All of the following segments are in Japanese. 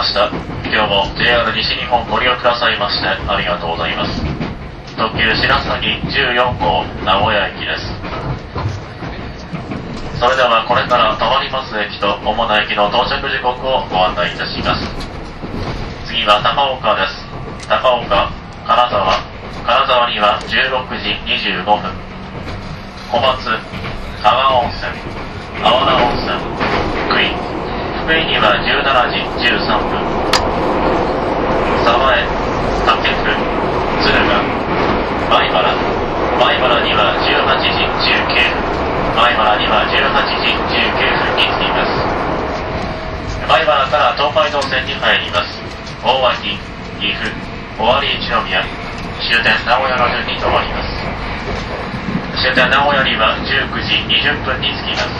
ました。今日も JR 西日本ご利用くださいましてありがとうございます。特急白崎14号名古屋駅です。それではこれから止まります駅と主な駅の到着時刻をご案内いたします。次は高岡です。高岡金沢。金沢には16時25分。小松加賀温泉。阿波田福井には17時13分。鯖江武生敦賀米原。米原には18時19分。米原には18時19分に着きます。米原から東海道線に入ります。大脇岐阜。尾張一宮。終点名古屋の順に停まります。終点名古屋には19時20分に着きます。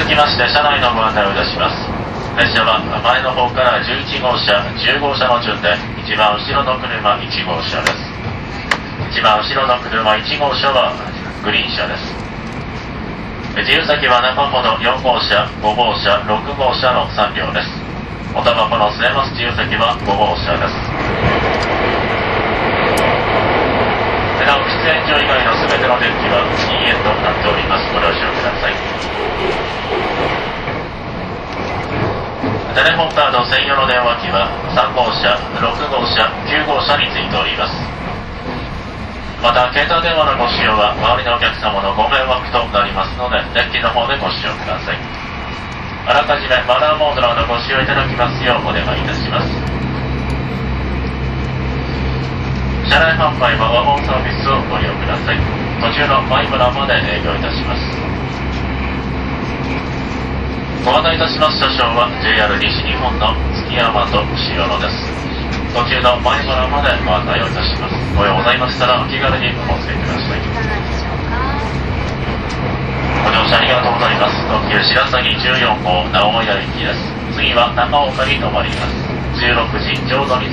続きまして車内のご案内をいたします。列車は前の方から11号車10号車の順で一番後ろの車1号車です。一番後ろの車1号車はグリーン車です。自由席は中ほど4号車5号車6号車の3両です。おタバコの吸えます自由席は5号車です。なお喫煙所以外の全ての電気は禁煙となっております。ご了承くださいテレホンカード専用の電話機は3号車6号車9号車についております。また携帯電話のご使用は周りのお客様のご迷惑となりますのでデッキの方でご使用ください。あらかじめマナーモードなどご使用いただきます。ようお願いいたします車内販売はワゴンサービスをご利用ください。途中のマイムラまで営業いたします。ご案内いたします車掌は JR 西日本の月山と塩野です。途中の前原までご案内をいたします。ご用ございましたらお気軽にお付けください。ご乗車ありがとうございます。特急白鷺14号名古屋行きです。次は長岡に停まります。16時ちょうどに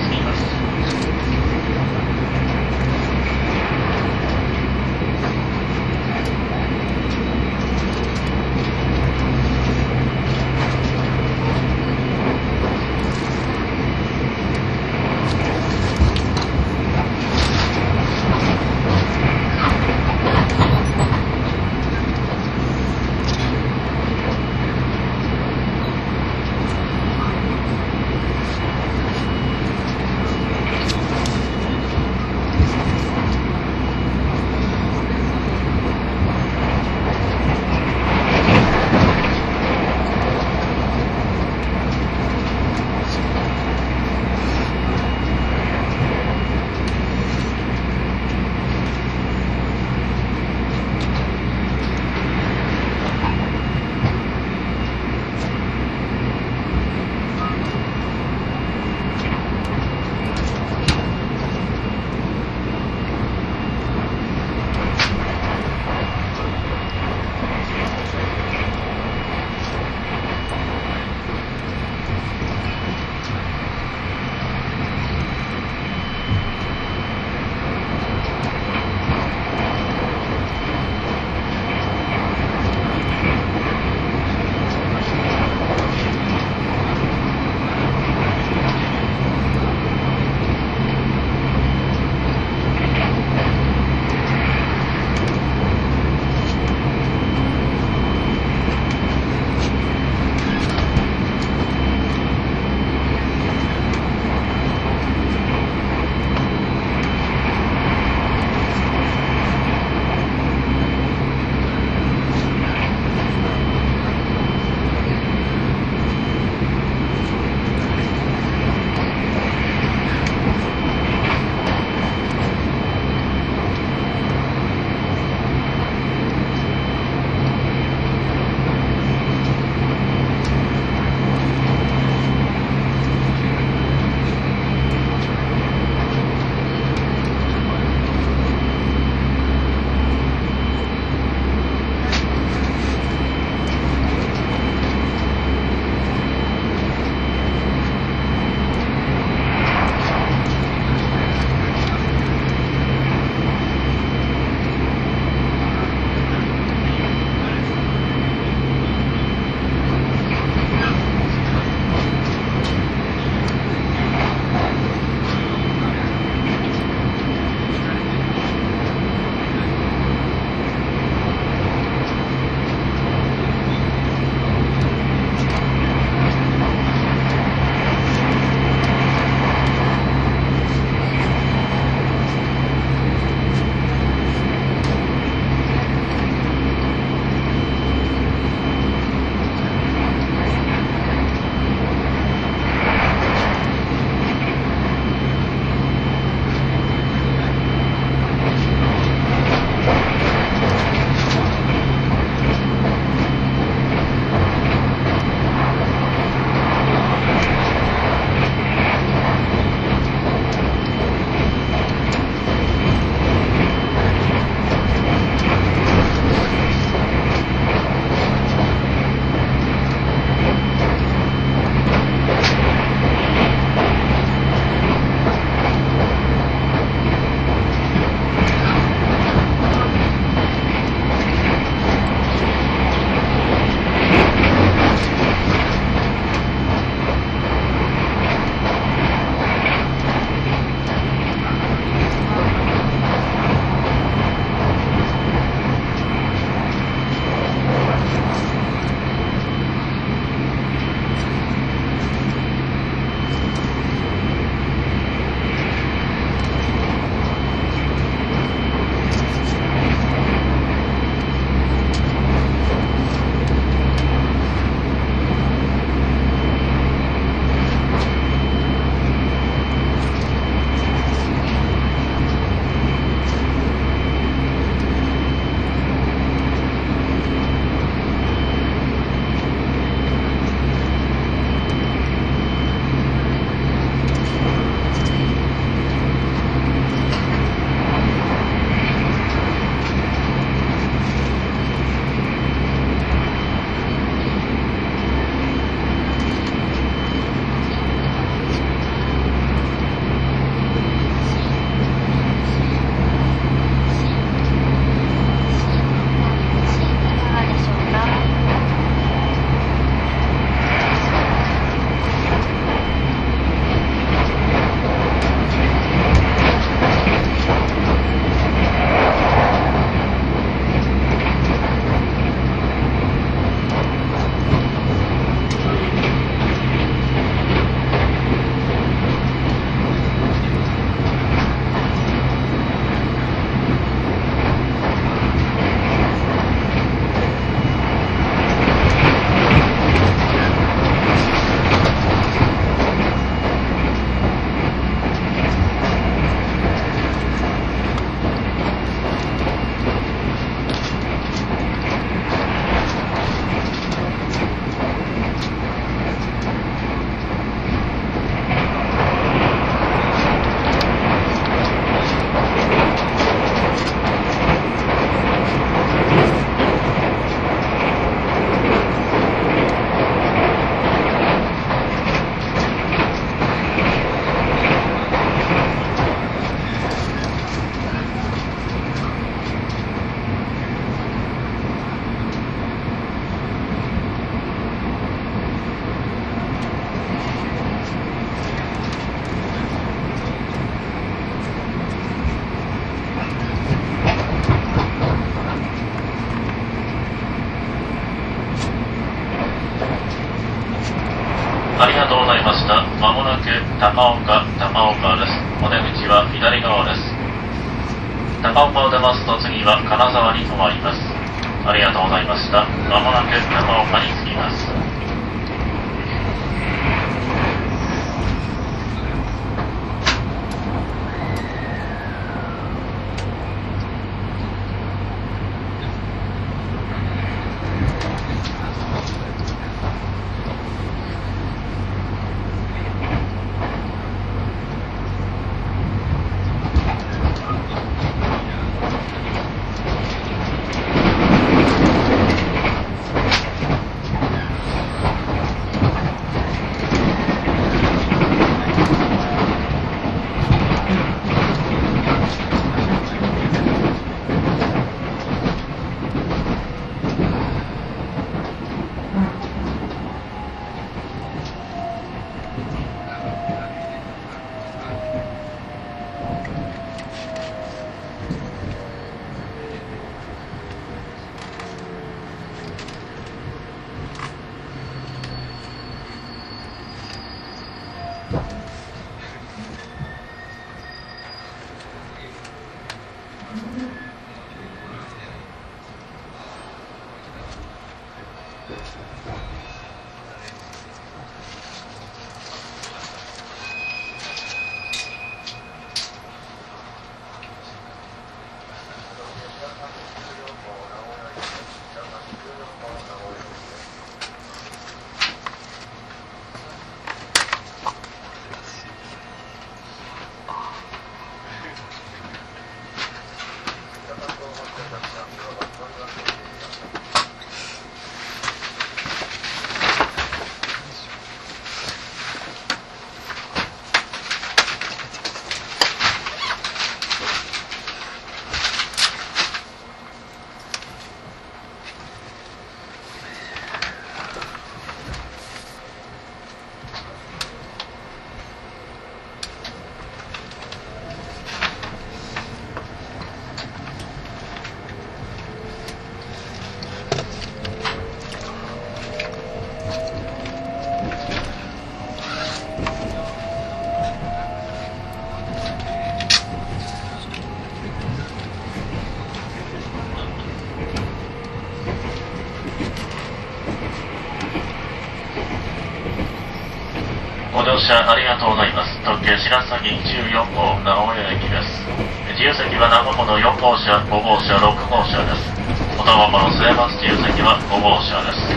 車ありがとうございます。特急白崎14号名古屋駅です。自由席は名古屋の4号車、5号車、6号車です。おたまの末松自由席は5号車です。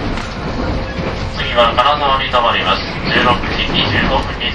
次は金沢に停まります。16時25分に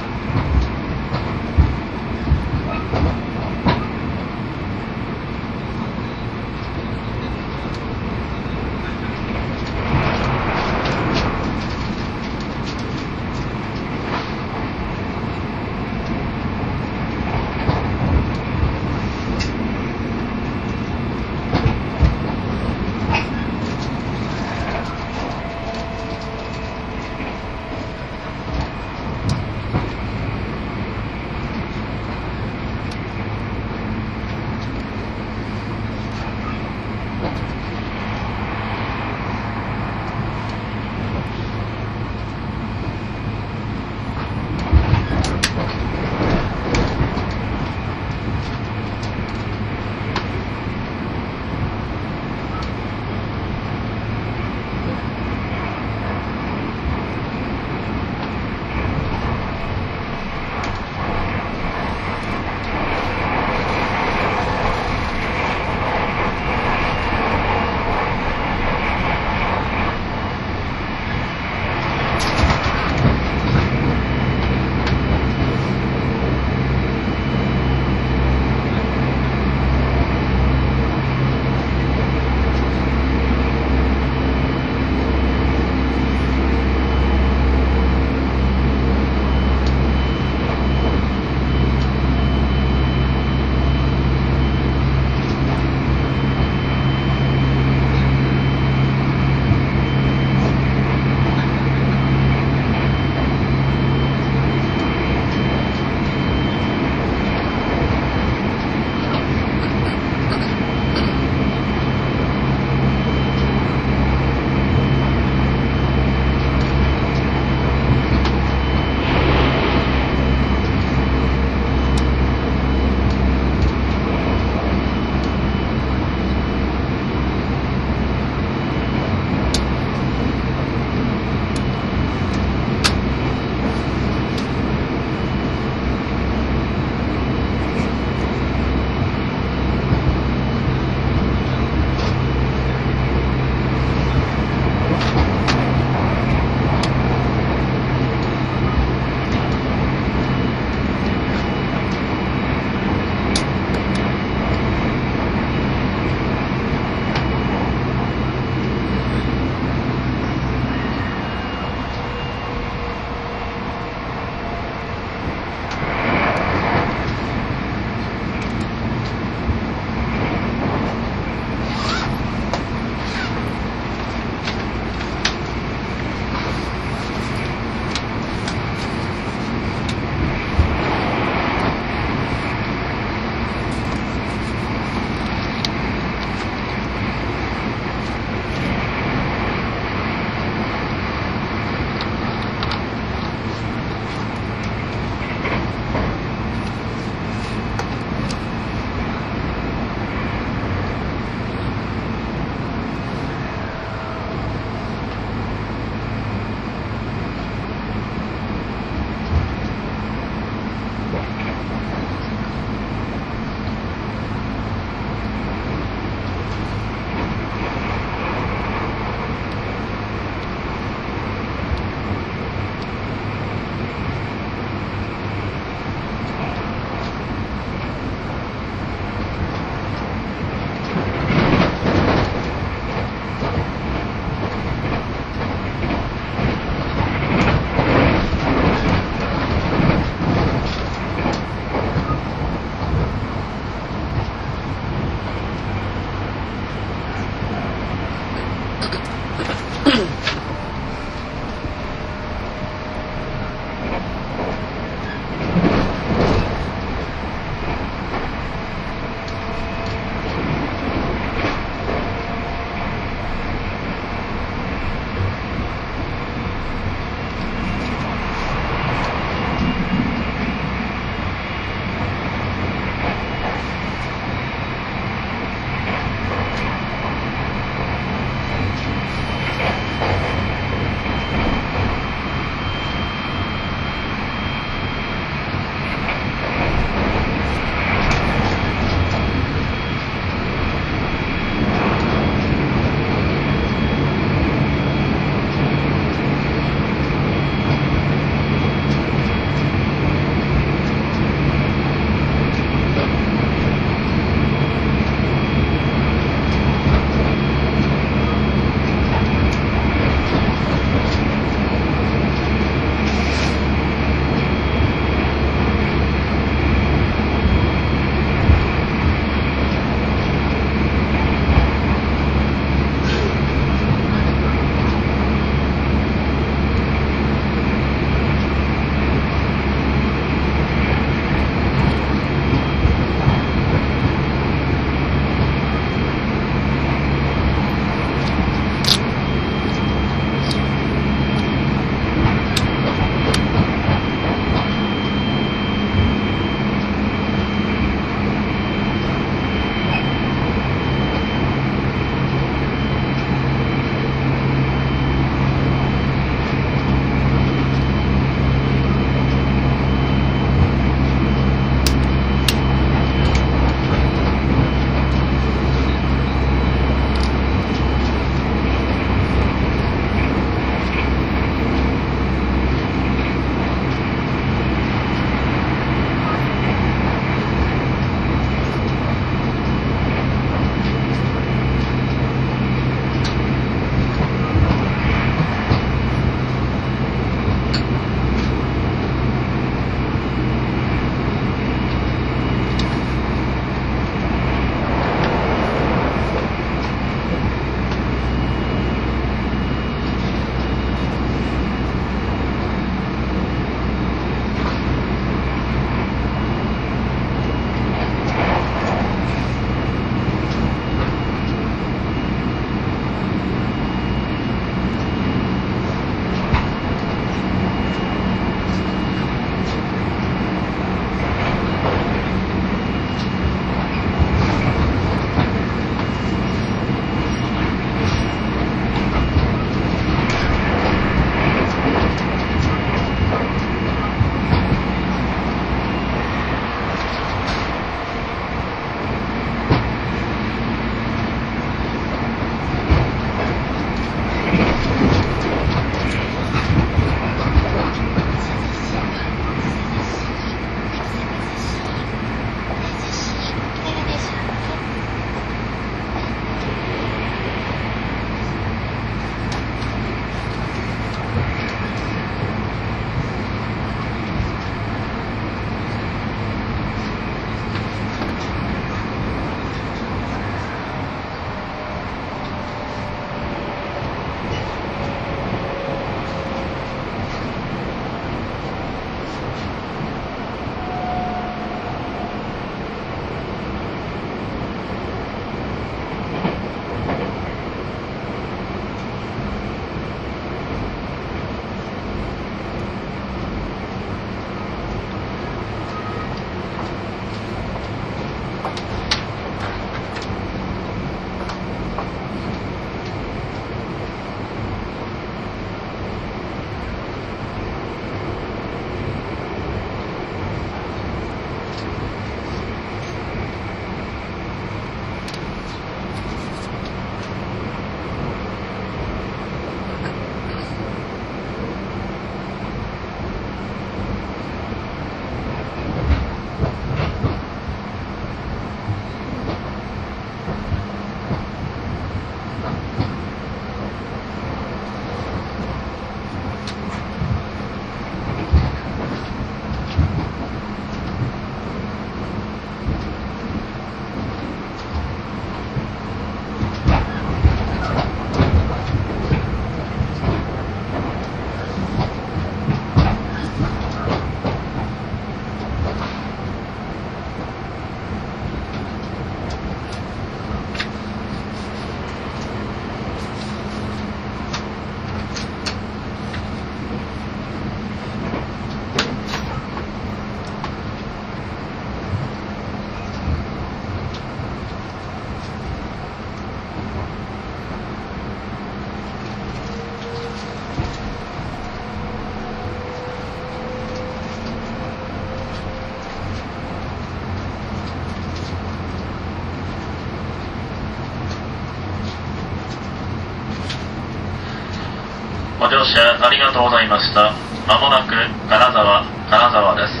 車ありがとうございました。まもなく金沢、金沢です。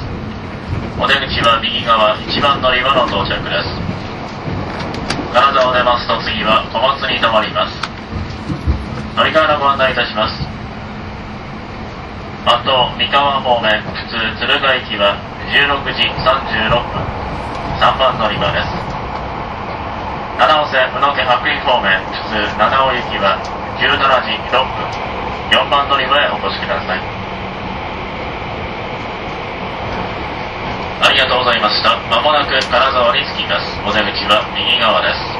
お出口は右側1番乗り場の到着です。金沢を出ますと次は小松に停まります。乗り換えのご案内いたします。あと、三河方面、普通敦賀行きは16時36分、3番乗り場です。七尾線宇野家白衣方面、普通七尾行きは17時6分、4番乗り場へお越しください。ありがとうございました。まもなく金沢に着きます。お出口は右側です。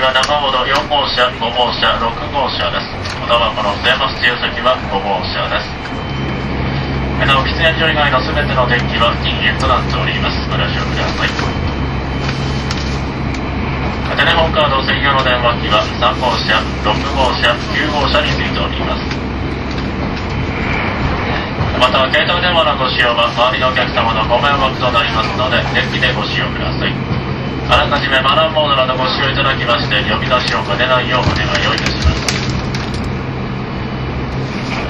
は中ほど4号車5号車6号車です。またはこの末松自由席は5号車です。なお喫煙所以外の全ての電気は禁煙となっております。ご了承ください。テレホンカード専用の電話機は3号車6号車9号車についております。また携帯電話のご使用は周りのお客様のご迷惑となりますので電気でご使用ください。あらかじめマナーモードなどご使用いただきまして呼び出し音が出ないようお願いをいたします。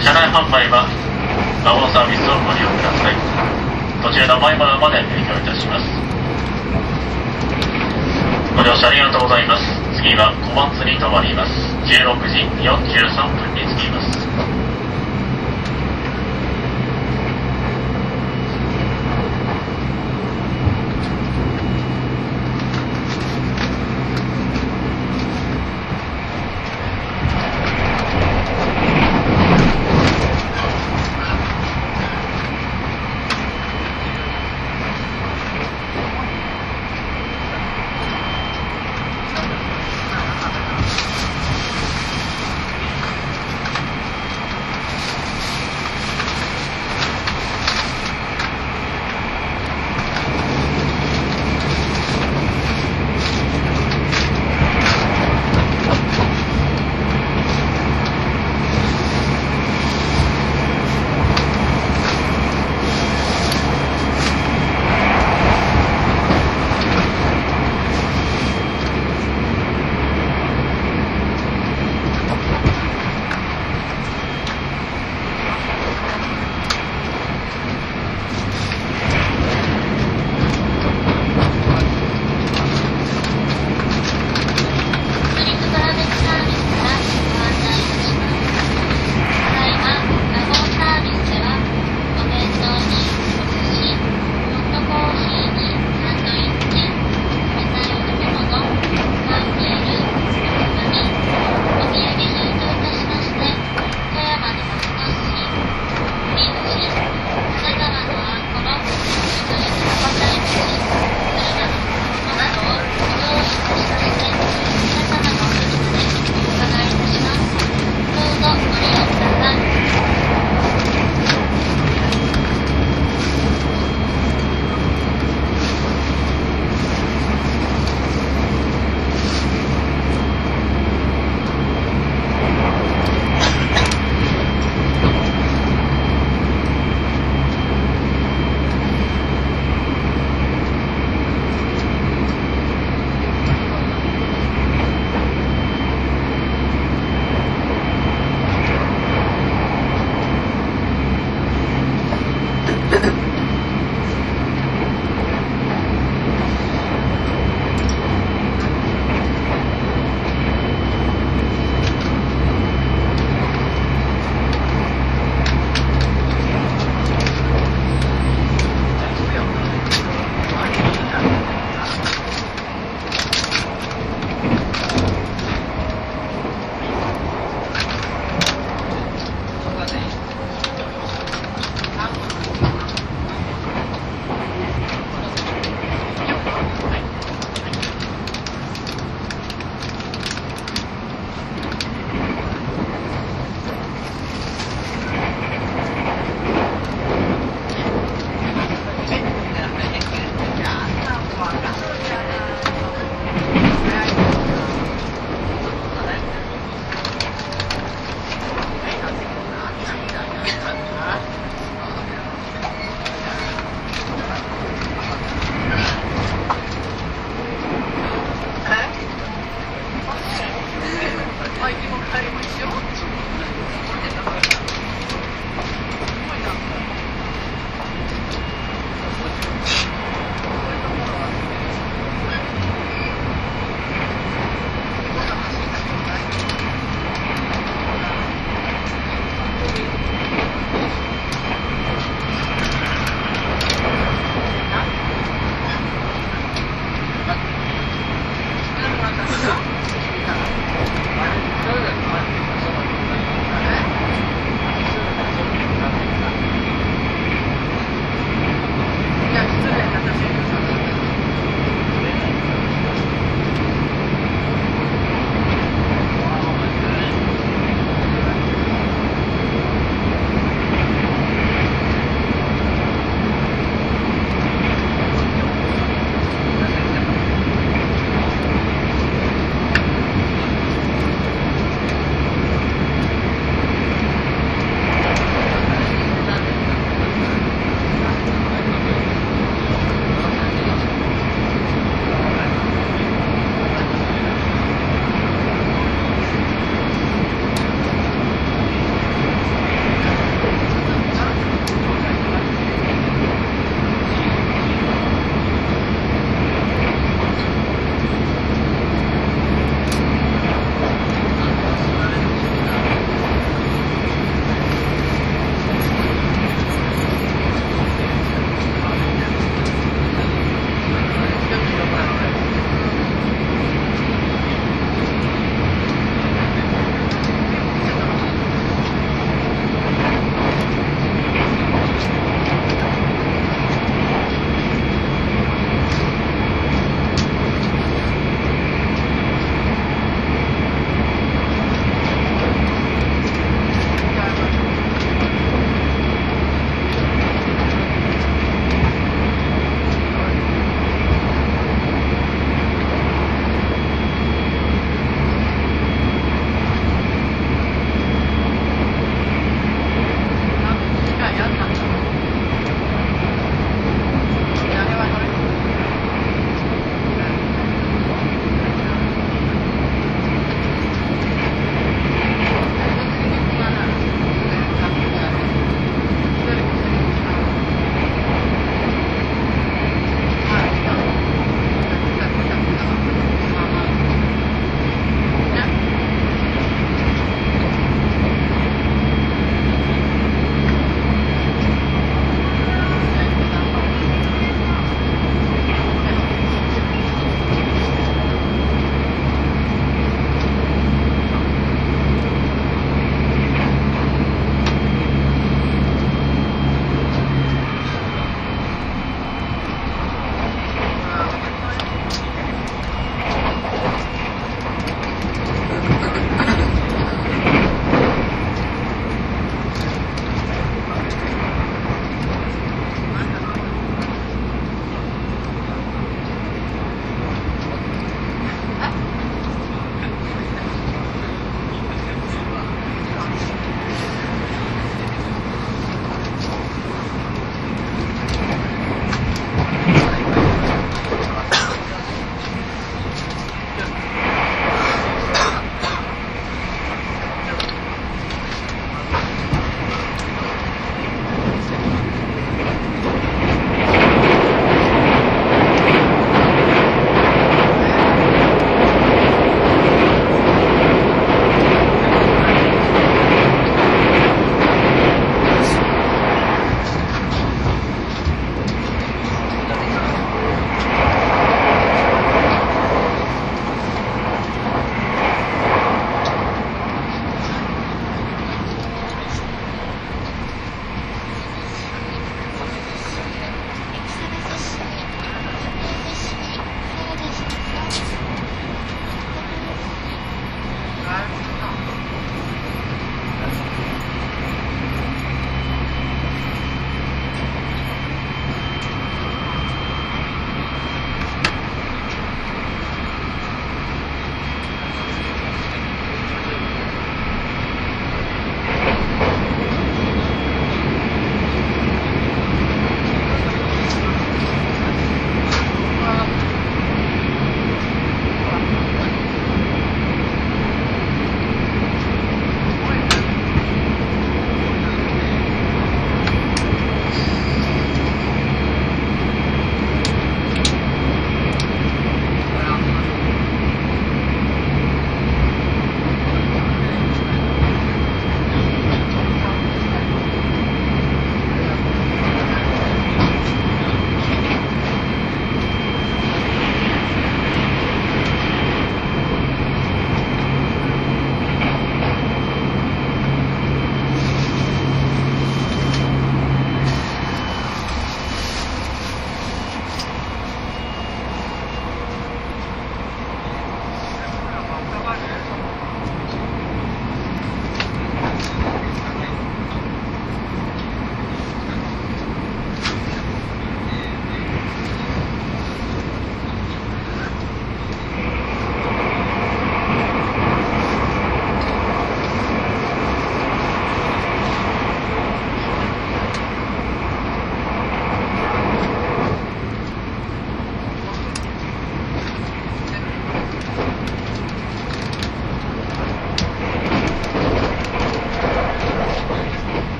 車内販売はワゴンサービスをご利用ください。途中の前原まで提供いたします。ご乗車ありがとうございます。次は小松に停まります。16時43分。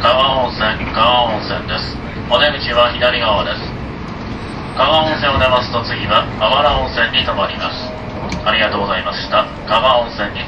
川温泉、川温泉です。お出口は左側です。川温泉を出ますと次はあわら温泉に停まります。ありがとうございました。川温泉に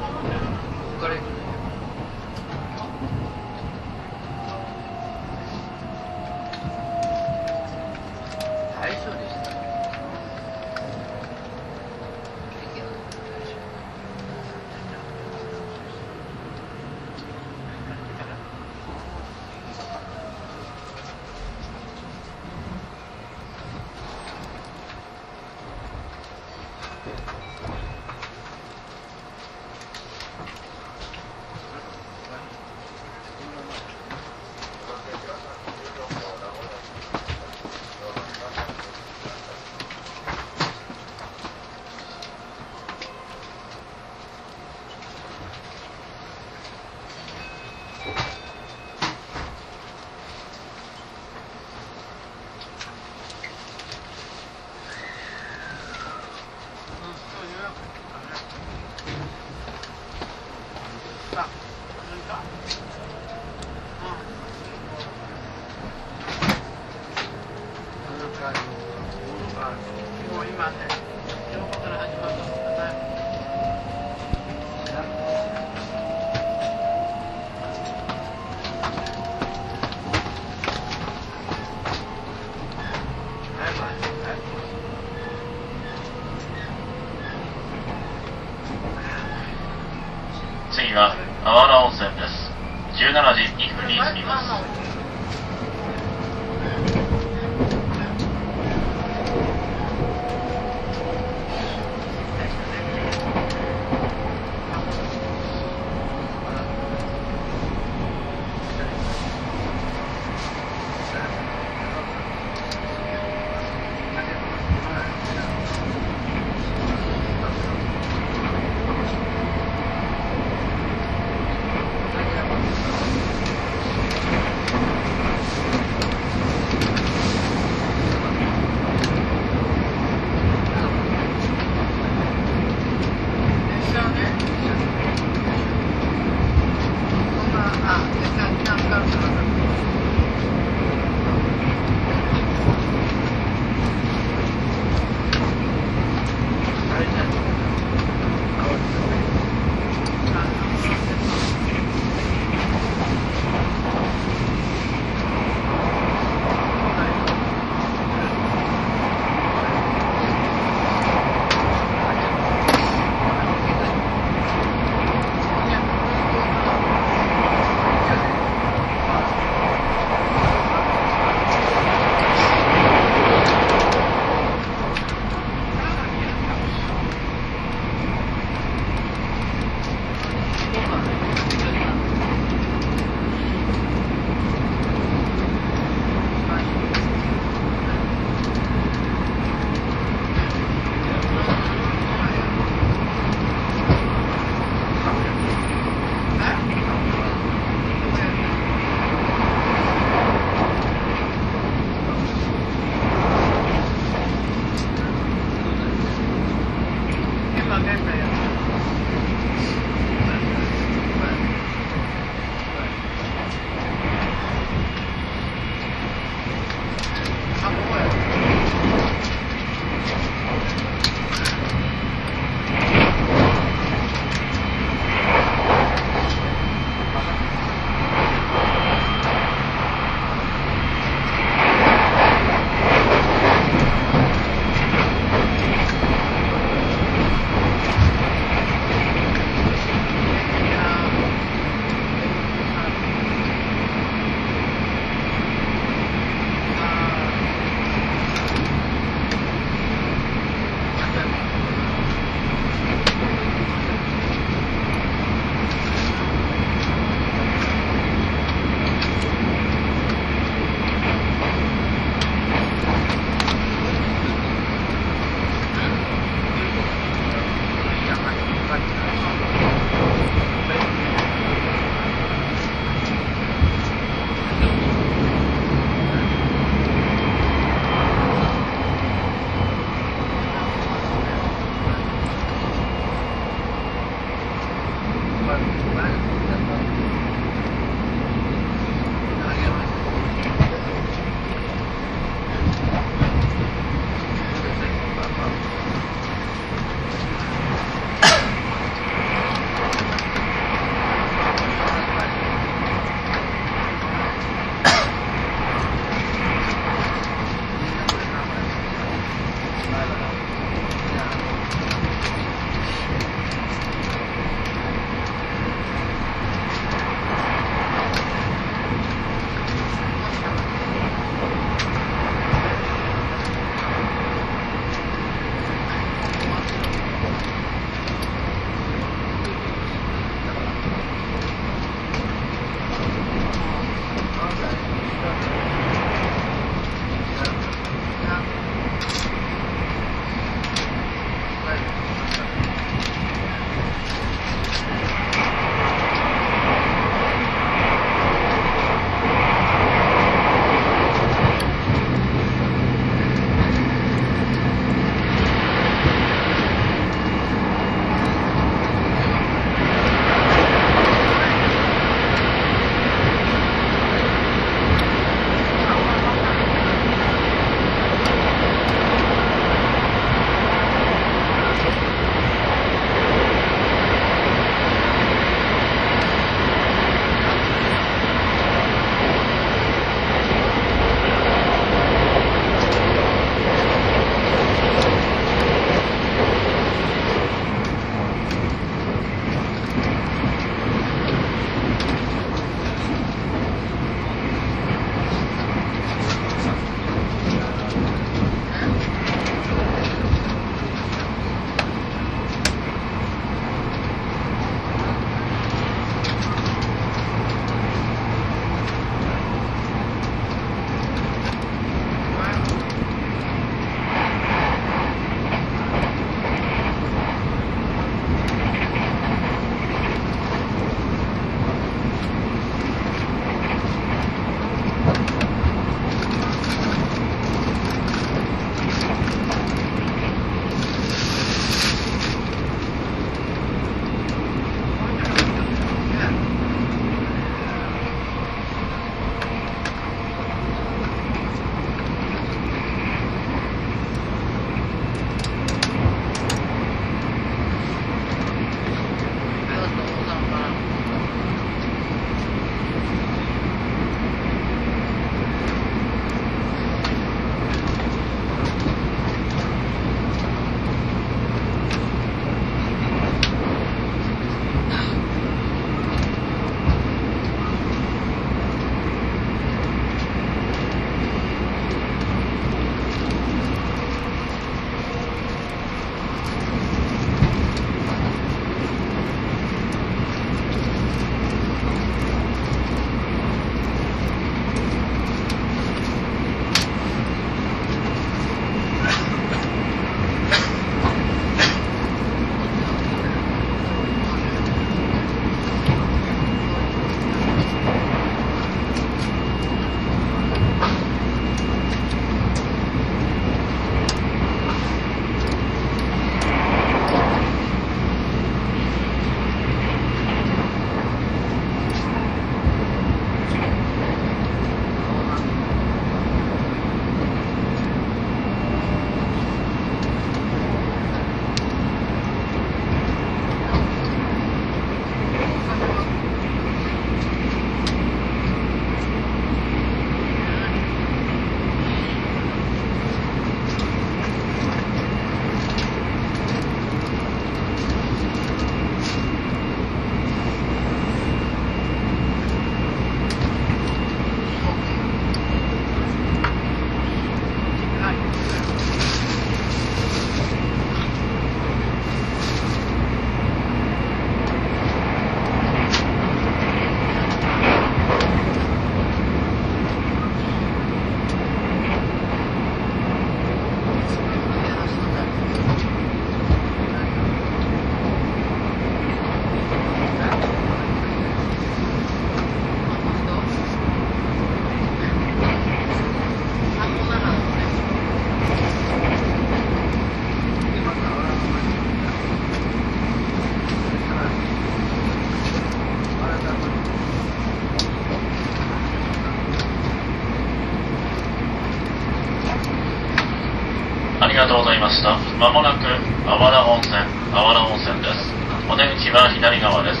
ました。まもなく、あわら温泉、あわら温泉です。お出口は左側です。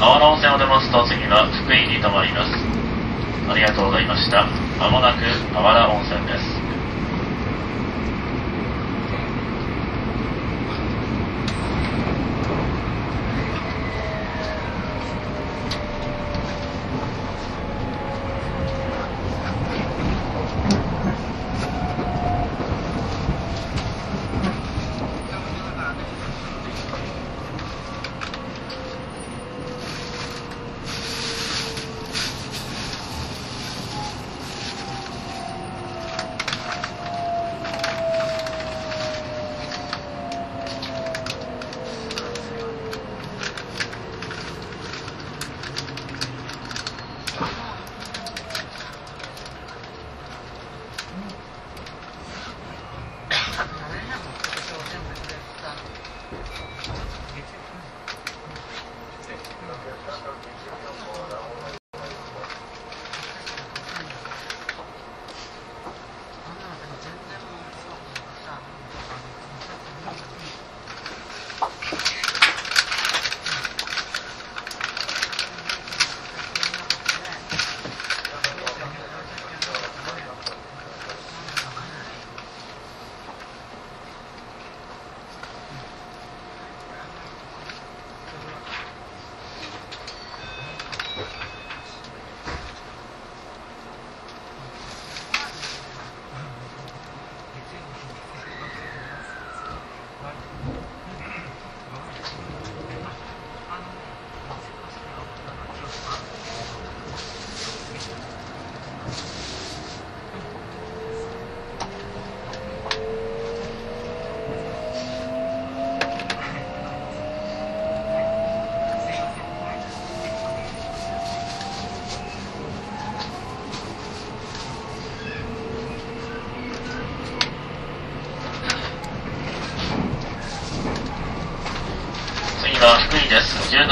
あわら温泉を出ますと次は福井に停まります。ありがとうございました。まもなく、あわら温泉です。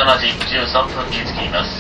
17時13分に着きます。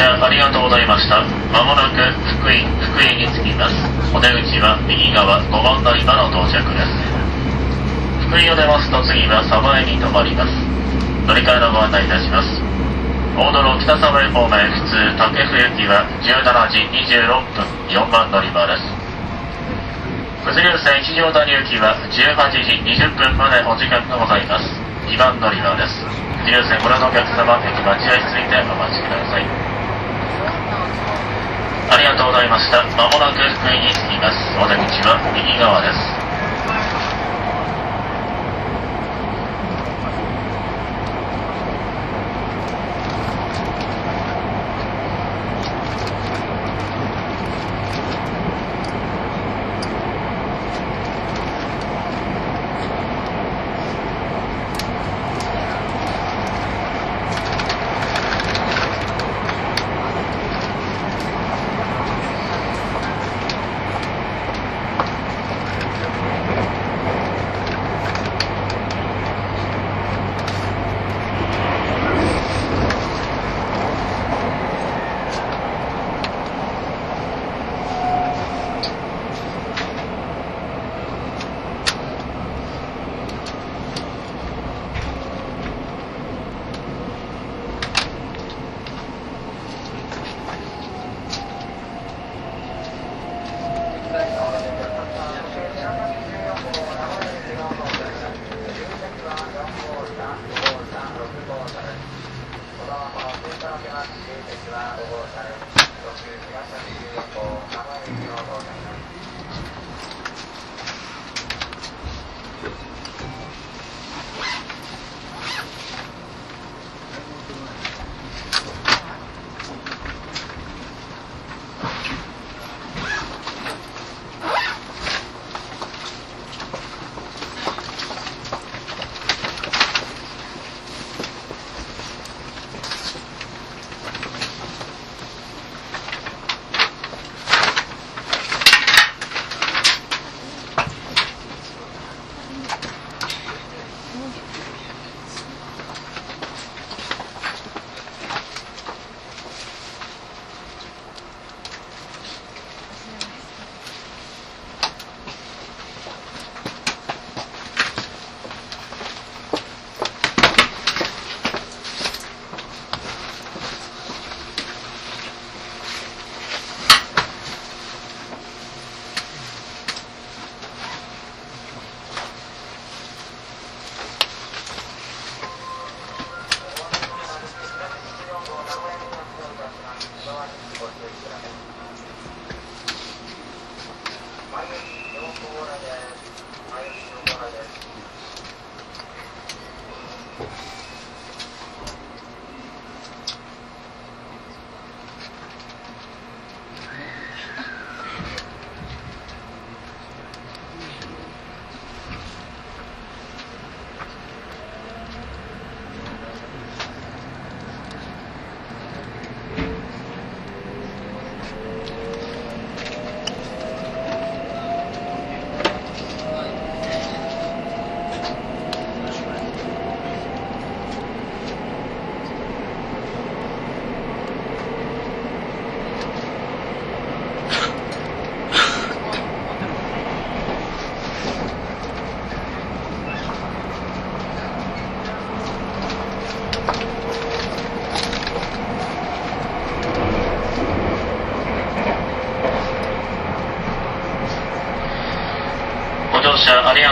車ありがとうございました。まもなく福井、福井に着きます。お出口は右側5番乗り場の到着です。福井を出ますと次は鯖江に停まります。乗り換えのご案内いたします。大泥北鯖江方面普通竹府行きは17時26分4番乗り場です。九頭流線一条谷行きは18時20分までお時間がございます。2番乗り場です。九頭流線ご覧のお客様、駅待合室にてお待ちください。ありがとうございました。まもなく福井に着きます。お出口は右側です。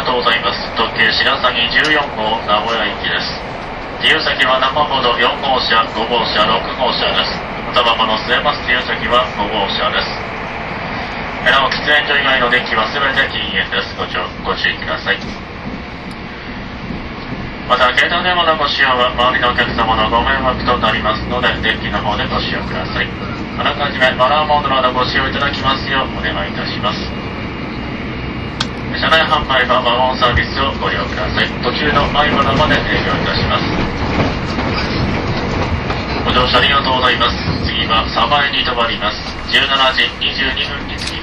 とうございます。特急白鷺14号名古屋行きです。自由席は中ほど4号車、5号車、6号車です。おたばこの据えます自由席は5号車です。なお、喫煙所以外の電気は全て禁煙です。ご注ご注意ください。また、携帯電話のご使用は周りのお客様のご迷惑となりますので、電気の方でご使用ください。あらかじめマナーモードなどご使用いただきますようお願いいたします。車内販売はワゴンサービスをご利用ください。途中のマイマナまで営業いたします。ご乗車ありがとうございます。次は鯖江に停まります。17時22分に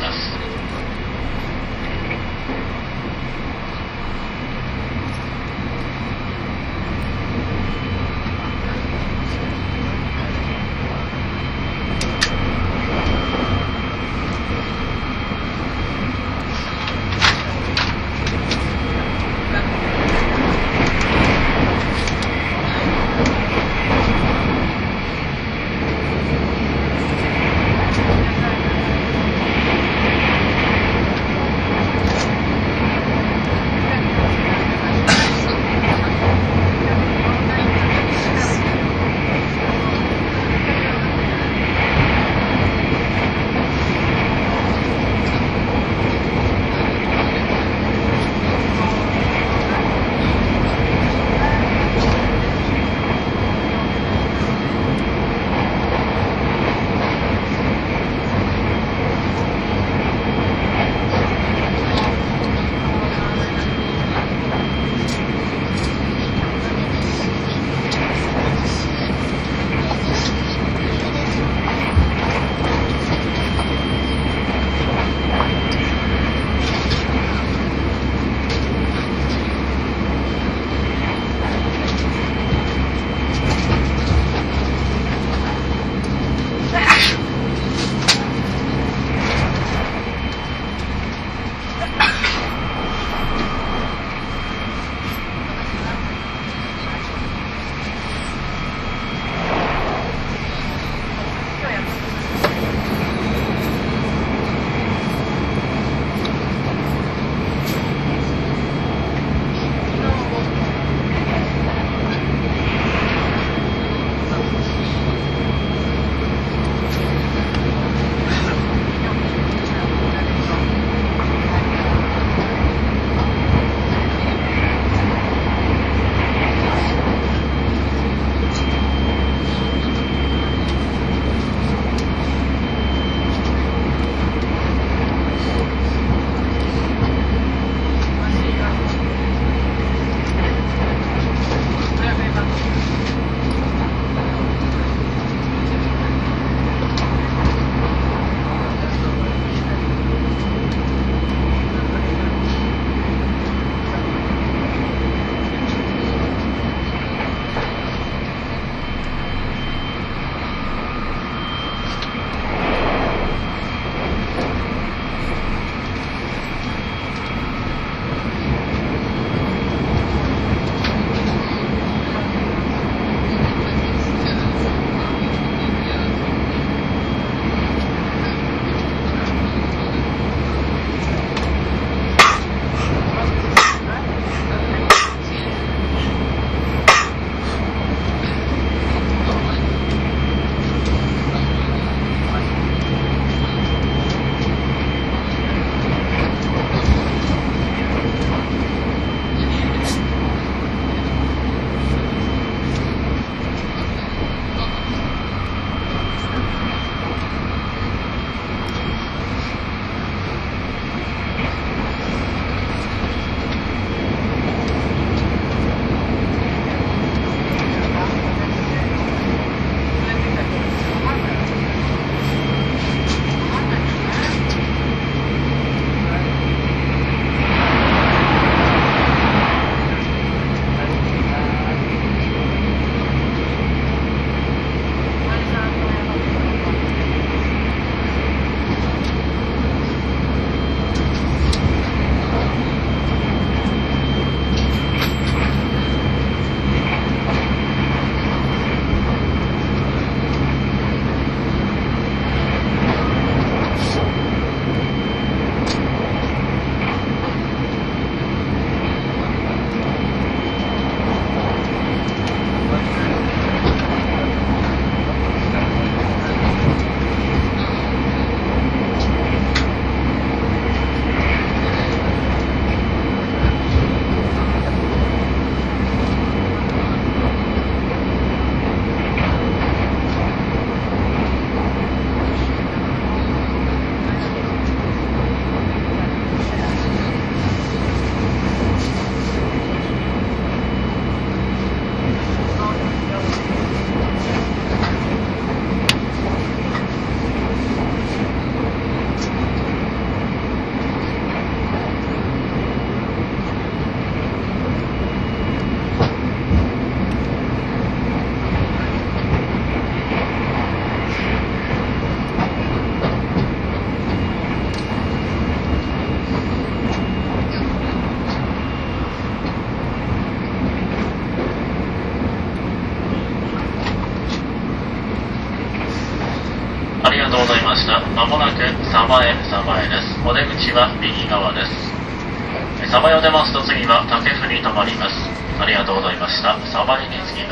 口は右側です。サバへを出ますと次は竹府に停まります。ありがとうございました。サバへに着き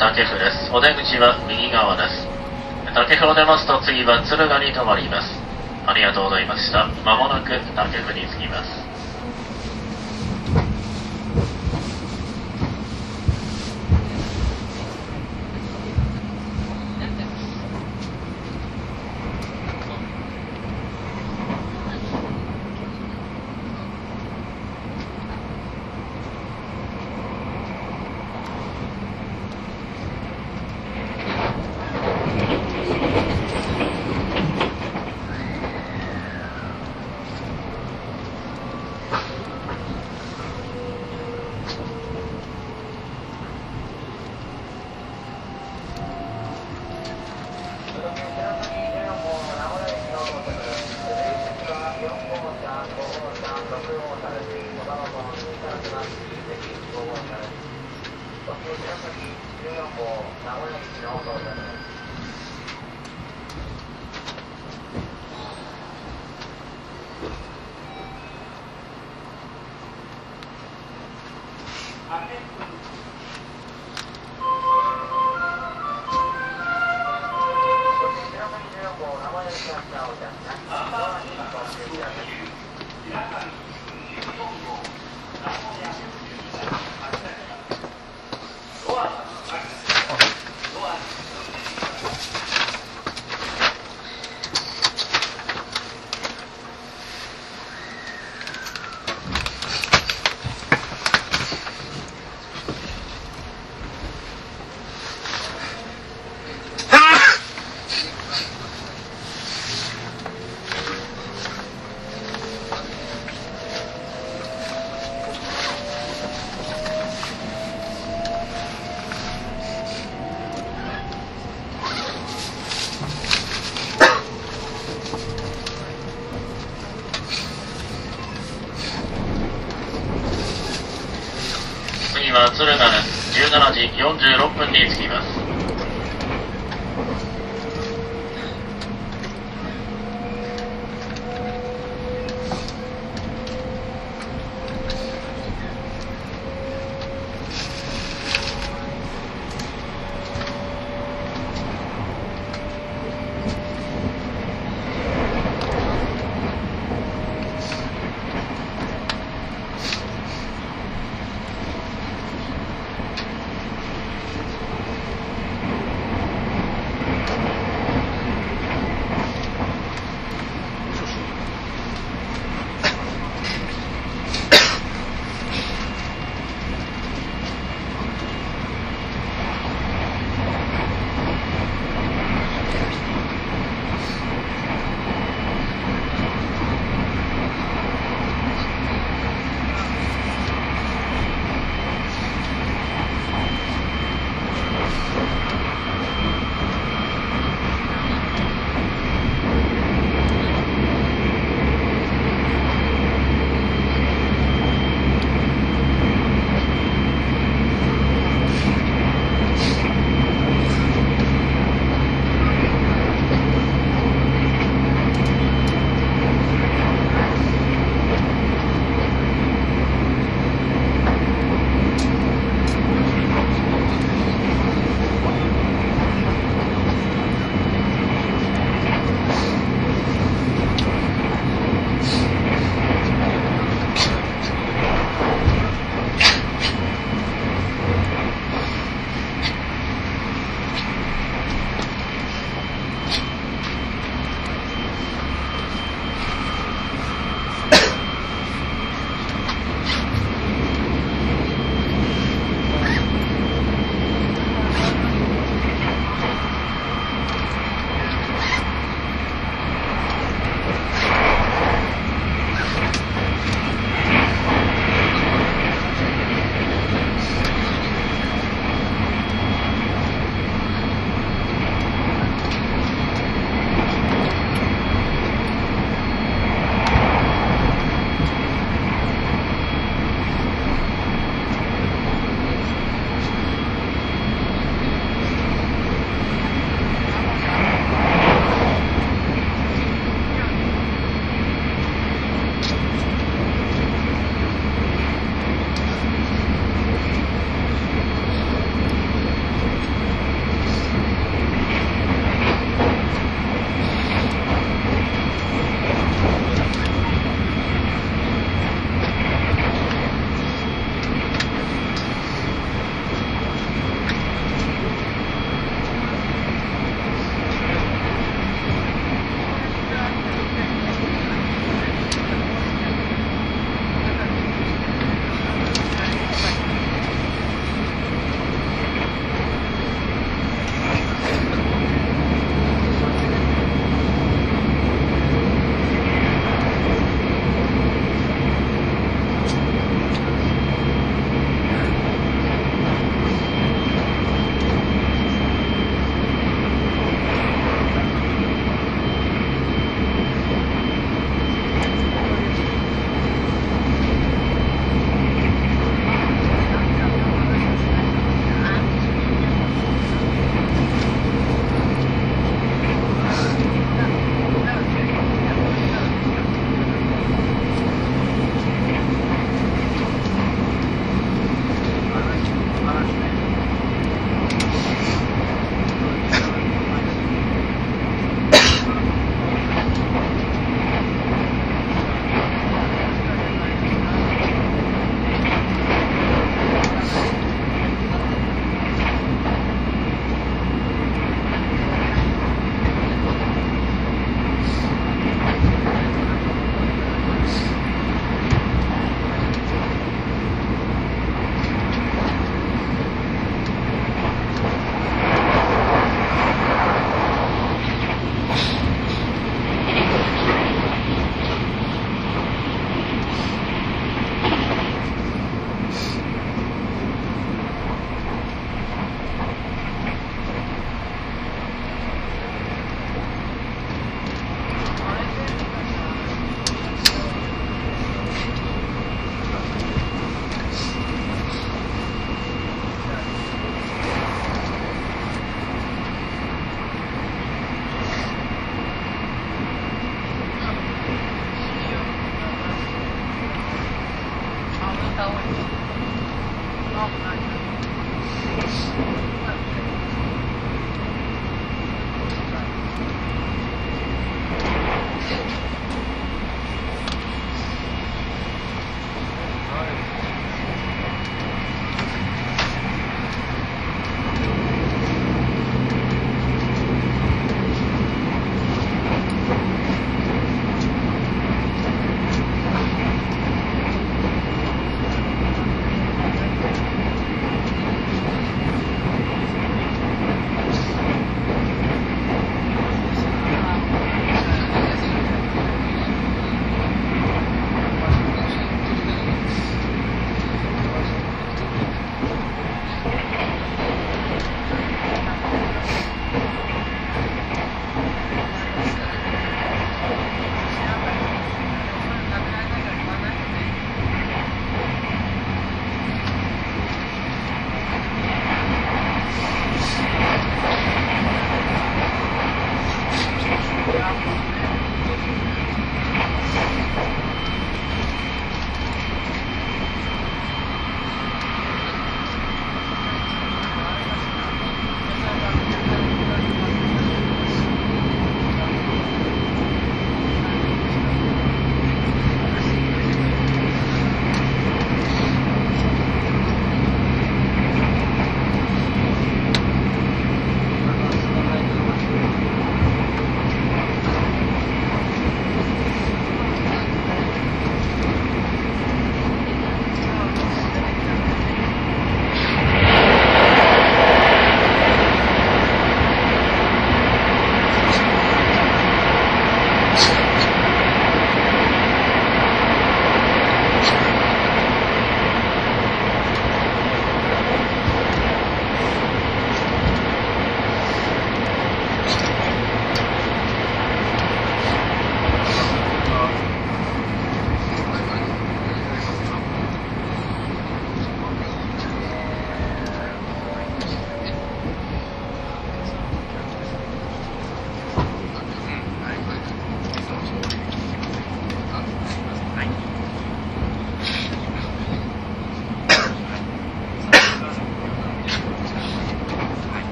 竹府、です。お出口は右側です。竹府を出ますと次は敦賀に停まります。ありがとうございました。まもなく竹府に昨天我拿了一只老鼠。17時46分に着きます。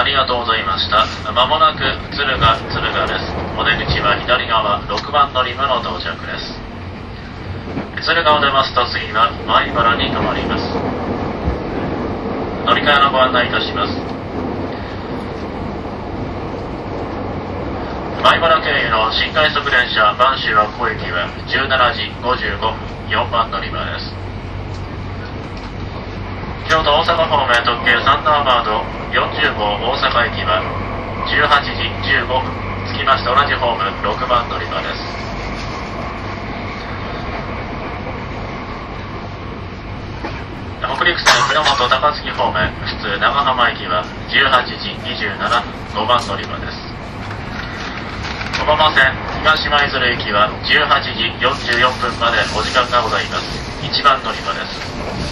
ありがとうございました。まもなく敦賀敦賀です。お出口は左側6番乗り場の到着です。敦賀を出ますと次は米原に停まります。乗り換えのご案内いたします。米原経由の新快速電車播州和光駅は17時55分4番乗り場です。京都大阪方面特急サンダーバード40号大阪駅は18時15分着きまして同じホーム6番乗り場です。北陸線船本高槻方面普通長浜駅は18時27分5番乗り場です。小浜線東舞鶴駅は18時44分までお時間がございます。1番乗り場です。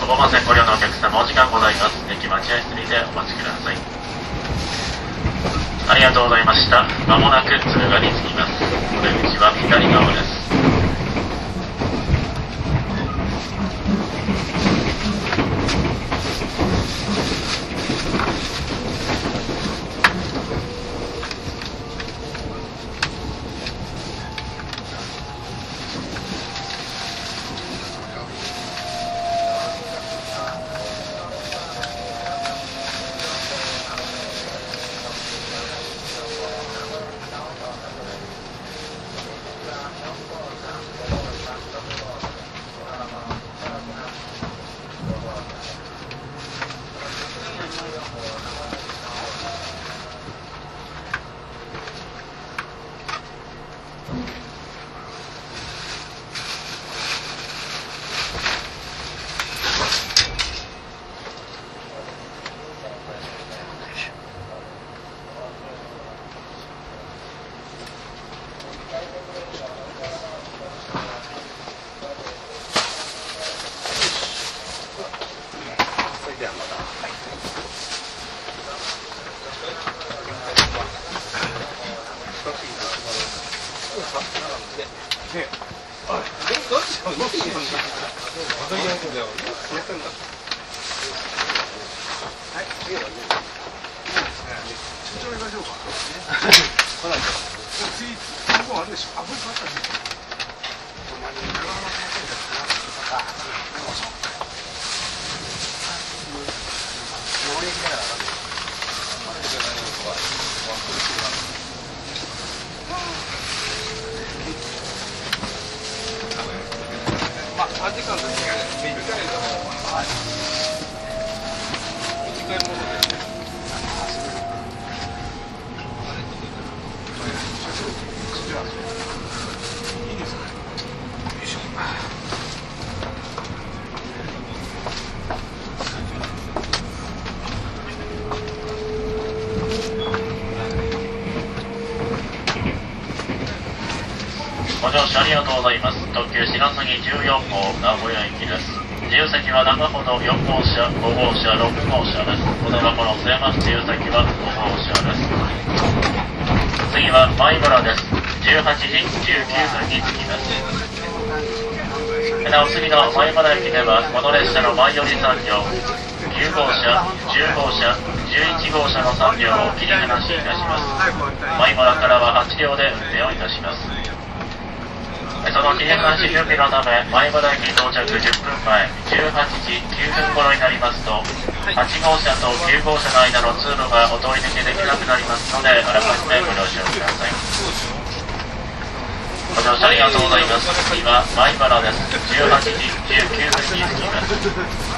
小浜線ご利用のお客様お時間ございます。駅待合室にてお待ちください。りがとうございました。まもなく敦賀に着きます。お出口は左側です。特急白杉14号名古屋行きです。自由席は長ほど4号車5号車6号車です。小田箱の津山市自由席は5号車です。次は米原です。18時19分に着きます。なお次の米原駅ではこの列車の前寄り3両9号車10号車11号車の3両を切り離しいたします。米原からは8両で運転をいたします。の期限監視準備のため、前原駅到着10分前、18時9分頃になりますと、8号車と9号車の間の通路がお通り抜けできなくなりますので、あらかじめご了承ください。ご乗車ありがとうございます。次は前原です。18時19分に着きます。終わ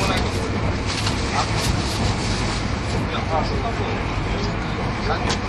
らないです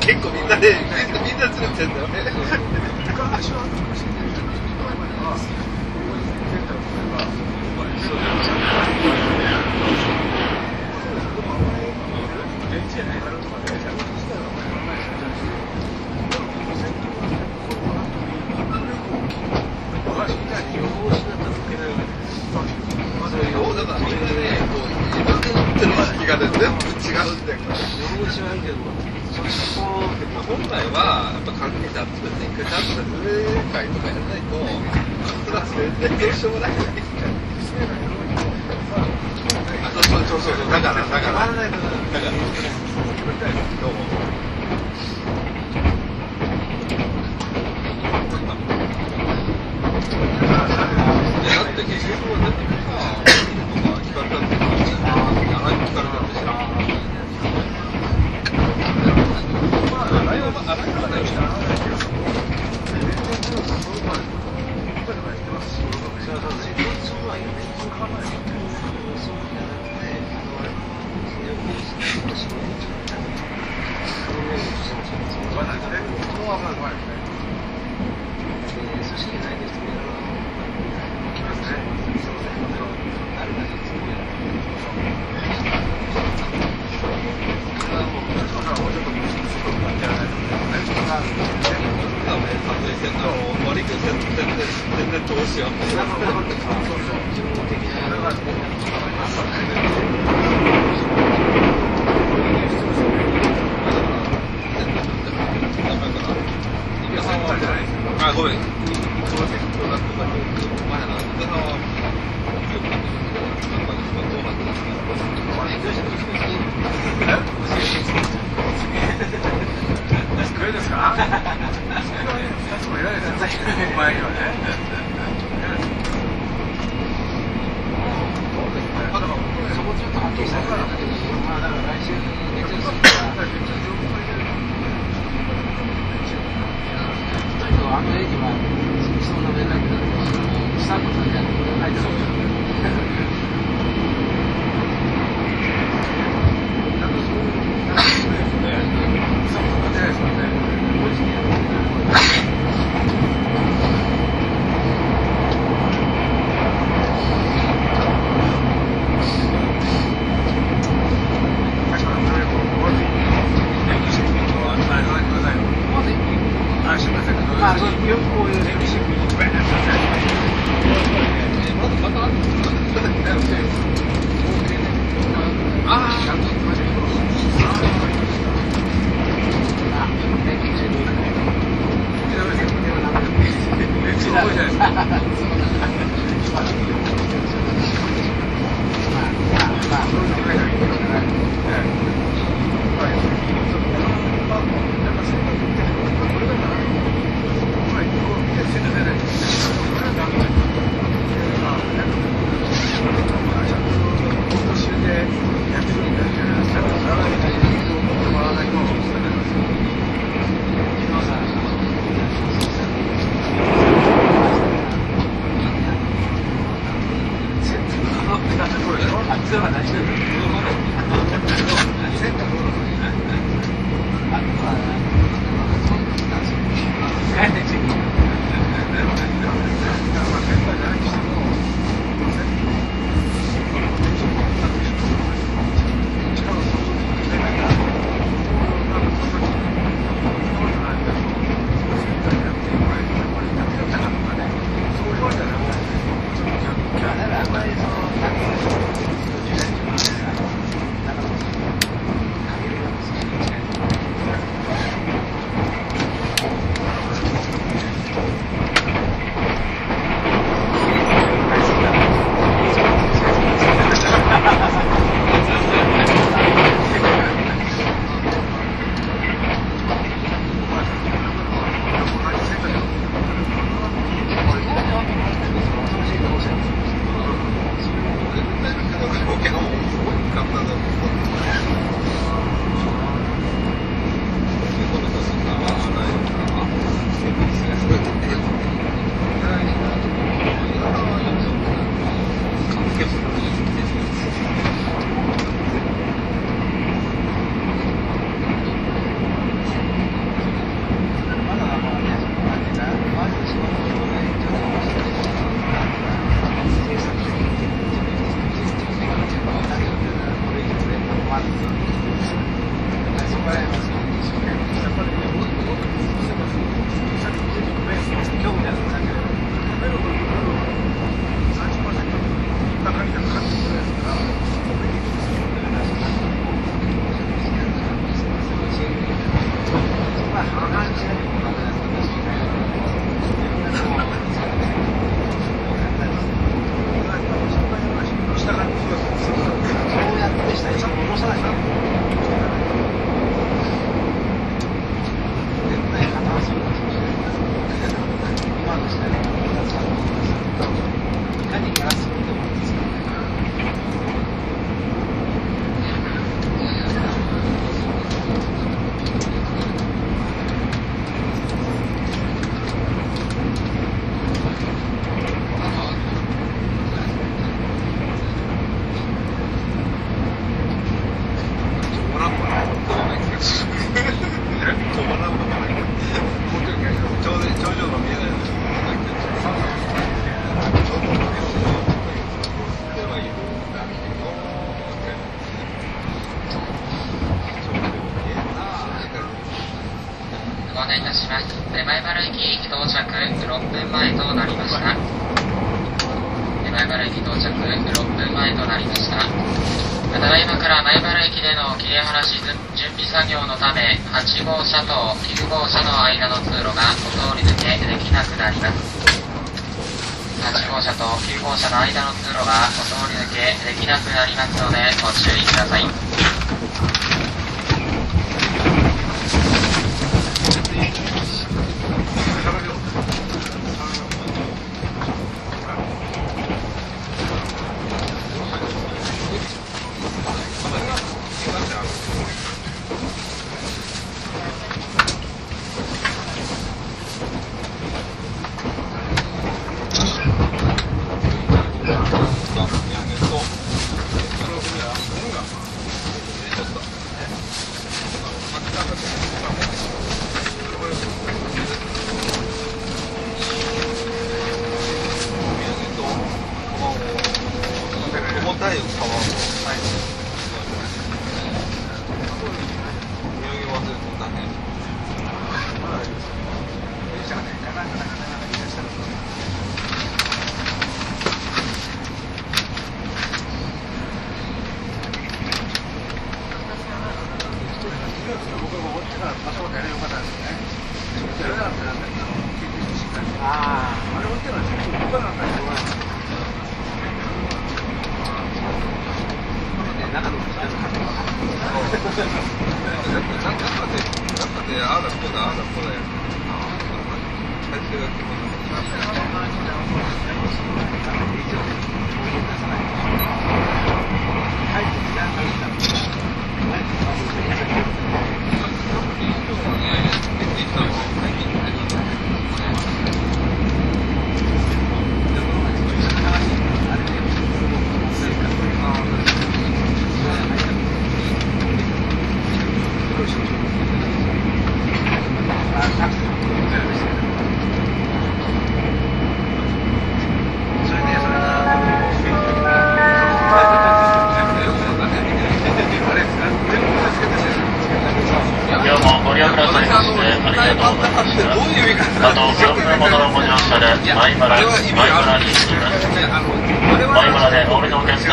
結構みん。なねみん。なみん。な連れてん。だよね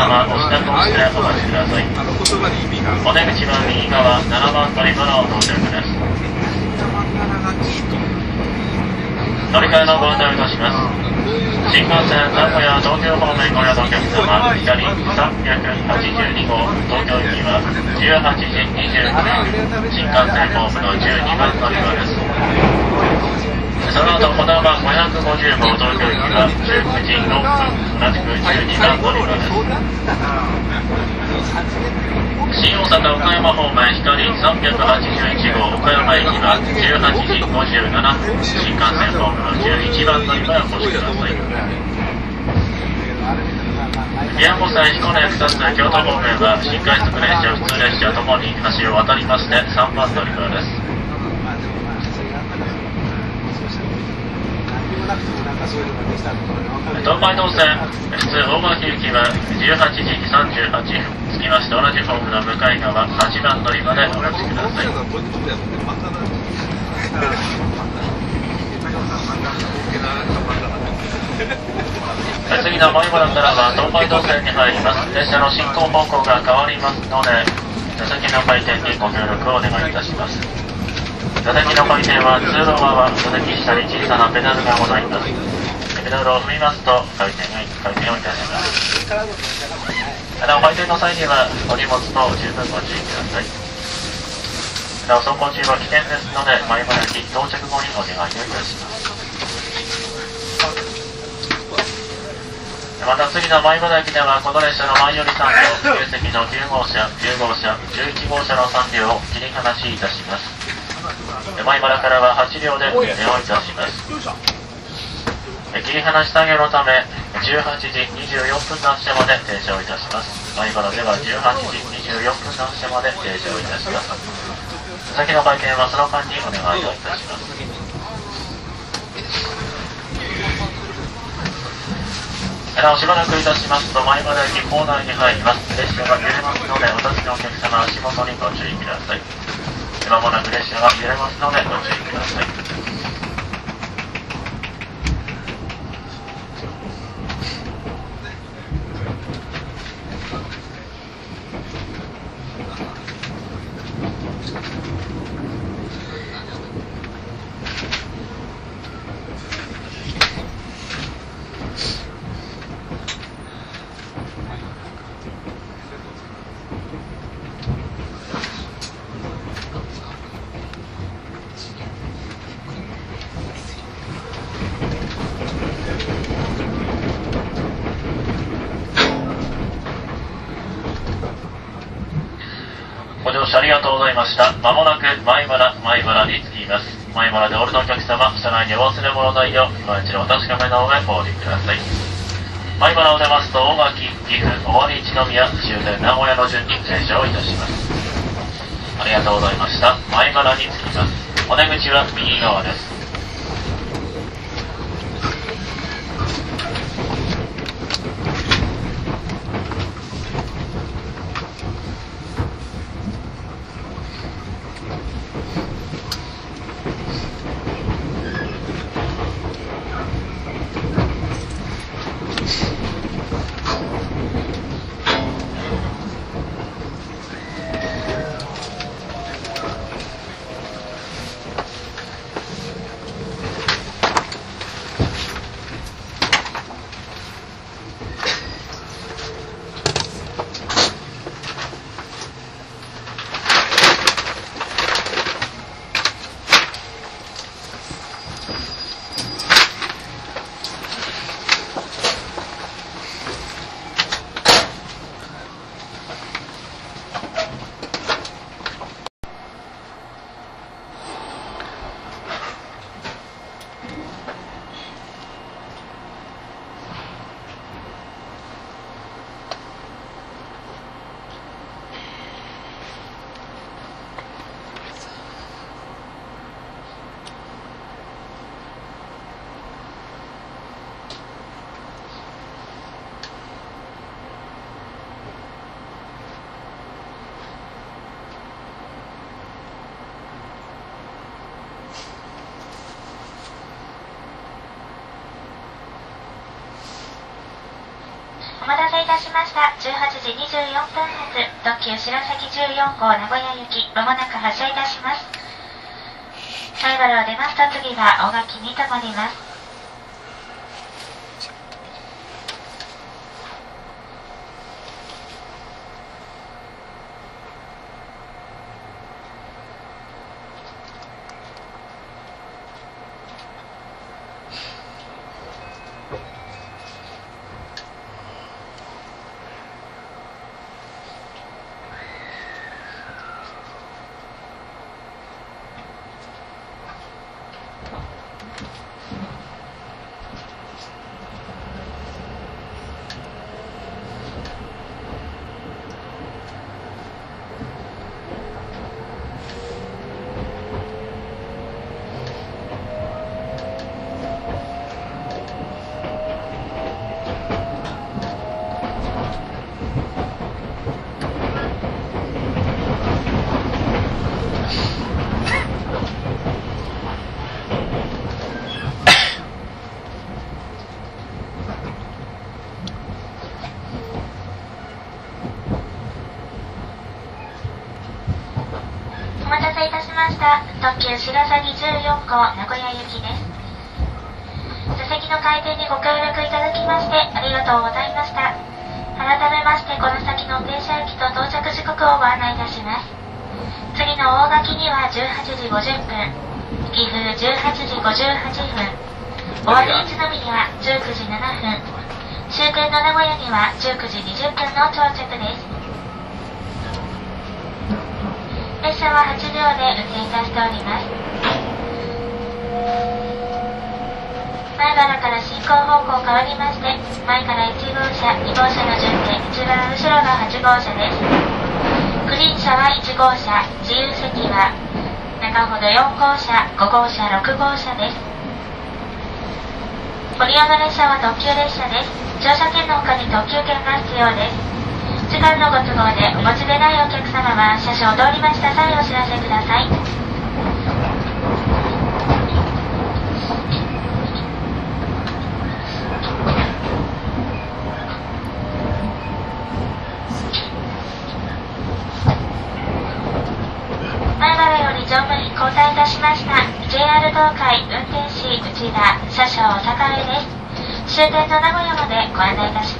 お降りのお客様、お支度をしてお待ちください。お出口は右側7番乗り場の到着です。乗り換えのご案内をいたします。新幹線名古屋東京方面ご利用のお客様、左382号東京行きは18時29分、新幹線ホームの12番乗り場です。その後、このまま550号東京行きは19時6分、同じく12番乗り場です。新大阪岡山方面光381号岡山駅は18時57分新幹線ホームの11番乗り場へお越しください宮古線彦根草津京都方面は新快速列車普通列車ともに橋を渡りまして3番乗り場です東海道線普通大垣行きは18時38分着きまして同じホームの向かい側8番乗り場でお待ちください。次の米原からは東海道線に入ります列車の進行方向が変わりますので座席の回転にご協力をお願いいたします座席の回転は通路側座席下に小さなペダルがございますペダルを踏みますと回転が回転をいたしますなお回転の際にはお荷物と十分ご注意ください。なお走行中は危険ですので米原駅到着後にお願いをいたします。また次の米原駅ではこの列車の前より3両旧席の9号車10号車11号車の3両を切り離しいたします。米原からは8両で運転をいたします。切り離し作業のため18時24分の発車まで停車をいたします。米原では18時24分の発車まで停車をいたします。先の回転はその間にお願いをいたします。なおしばらくいたしますと米原駅構内に入ります。列車が揺れますのでお立ちのお客様足元にご注意ください。まもなく列車が揺れますのでご注意くださいがとうございました。まもなく前原、前原に着きます。前原でお降りのお客様、車内に忘れ物ないよう、今一度お確かめの上お降りください。前原を出ますと、大垣、岐阜、尾張一宮、終点名古屋の順に停車をいたします。ありがとうございました。前原に着きます。お出口は右側です。待たせいたしました。18時24分発、特急白崎14号名古屋行き、まもなく発車いたします。最後を出ますと次は大垣に停まります。お待たせいたしました。特急白崎14号名古屋行きです。座席の回転にご協力いただきましてありがとうございました。改めましてこの先の停車駅と到着時刻をご案内いたします。次の大垣には18時50分、岐阜18時58分、尾張一宮19時7分、終点の名古屋には19時20分の到着です。列車は8両で運転いたしております。前原から進行方向変わりまして、前から1号車、2号車の順で一番後ろが8号車です。グリーン車は1号車、自由席は中ほど4号車、5号車、6号車です。ご利用の列車は特急列車です。乗車券の他に特急券が必要です。時間のご都合でお持ちでないお客様は車掌を通りました際お知らせください。前原より乗務員交代いたしました JR 東海運転士内田車掌坂上です終点の名古屋までご案内いたします。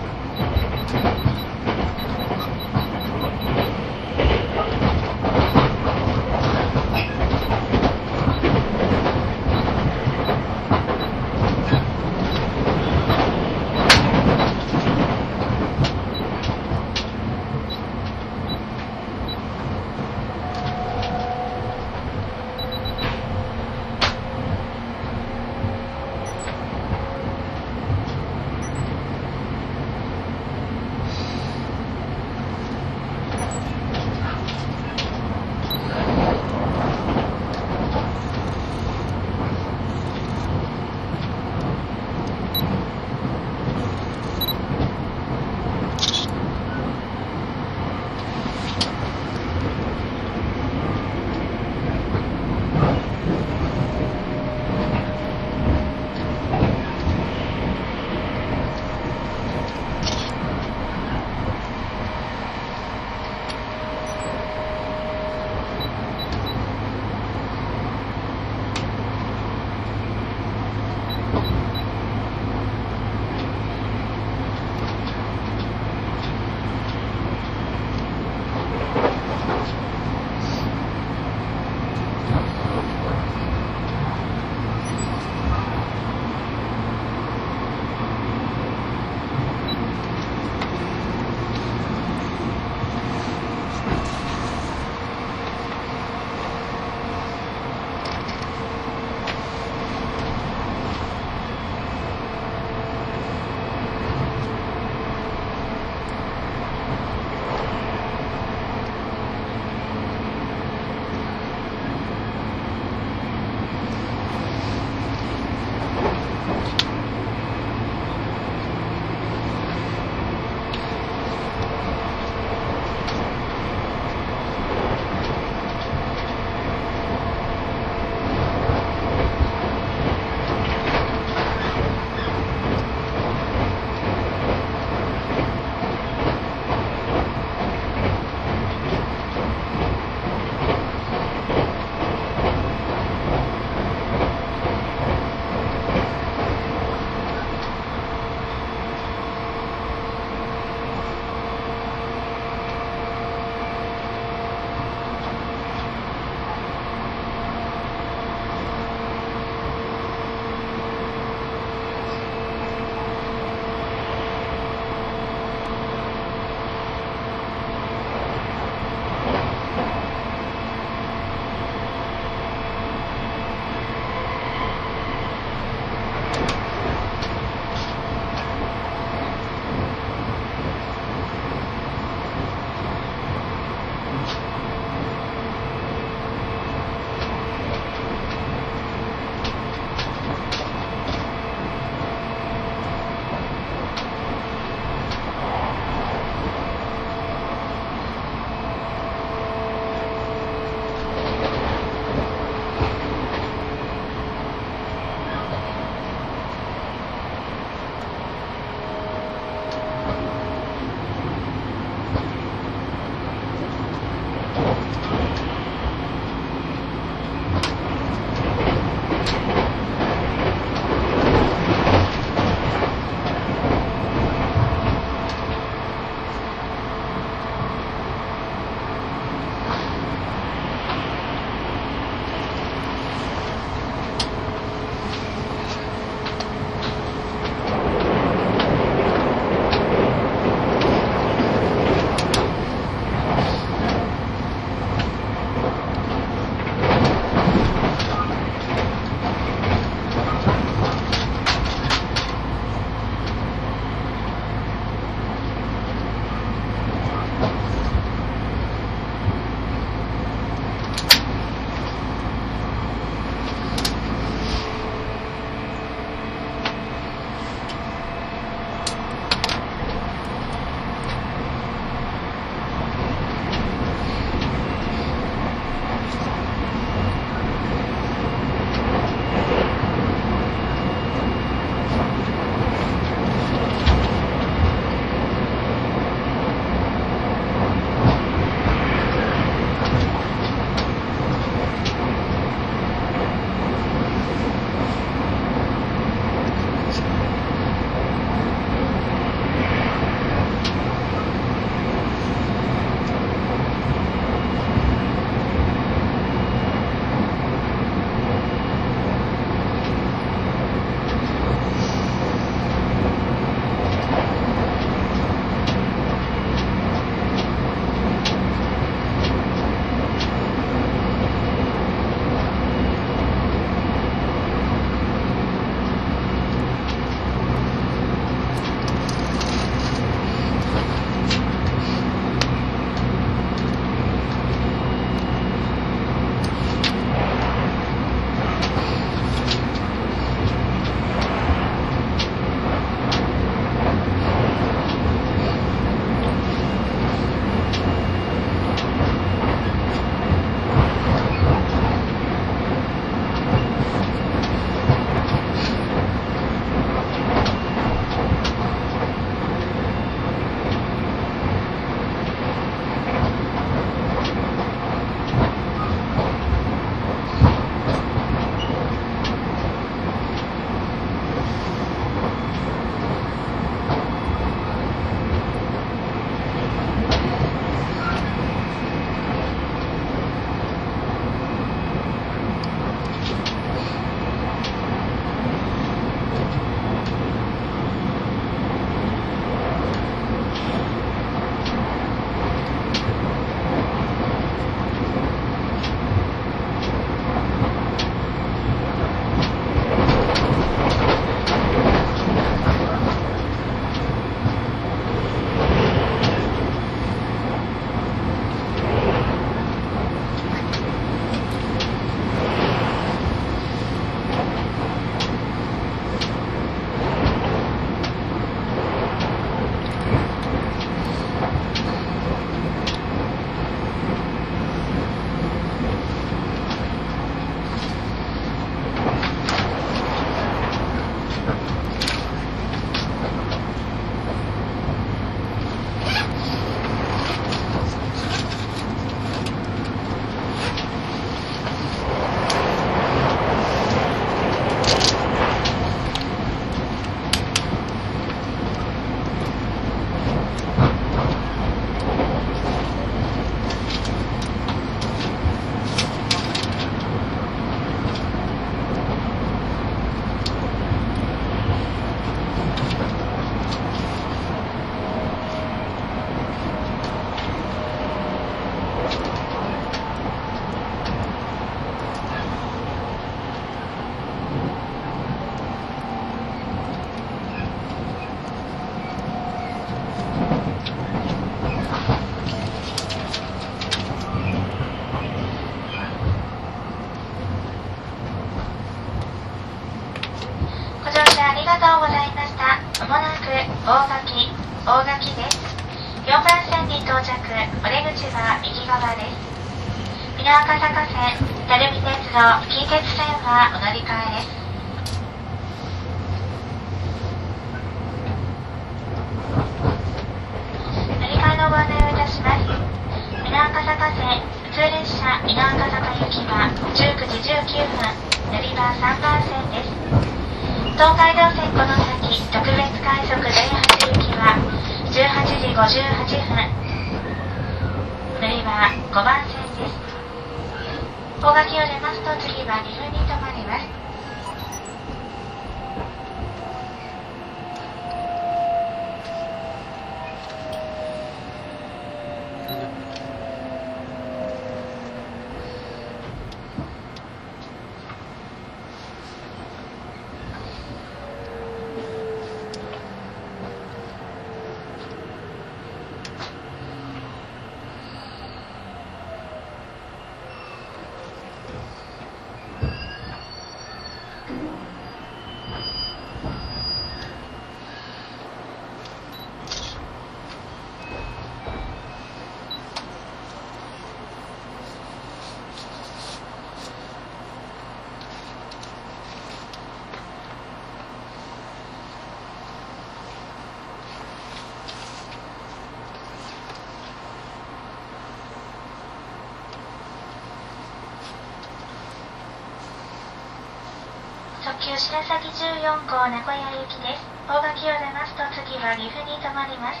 白崎14号名古屋行きです。大垣を出ますと次は岐阜に停まります。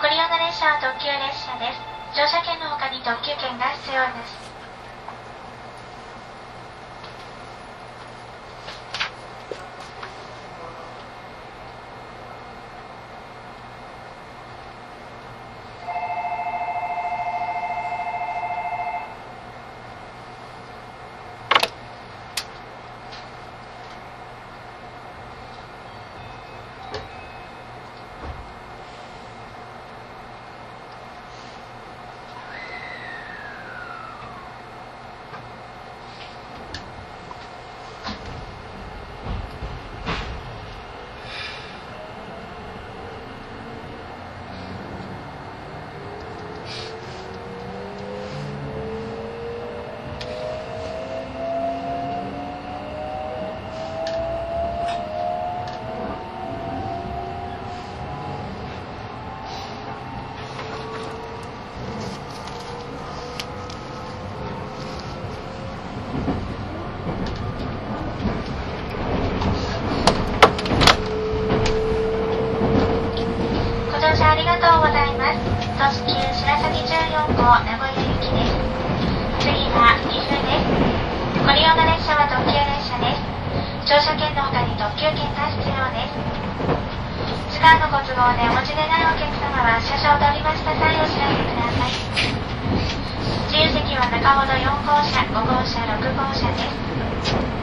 ご利用の列車は特急列車です。乗車券の他に特急券が必要です。ご乗車ありがとうございます。特急白崎14号名古屋行きです。次は岐阜です。ご利用の列車は特急列車です。乗車券の他に特急券が必要です。時間のご都合でお持ちでないお客様は車掌を通りました際お知らせください。自由席は中ほど4号車、5号車、6号車です。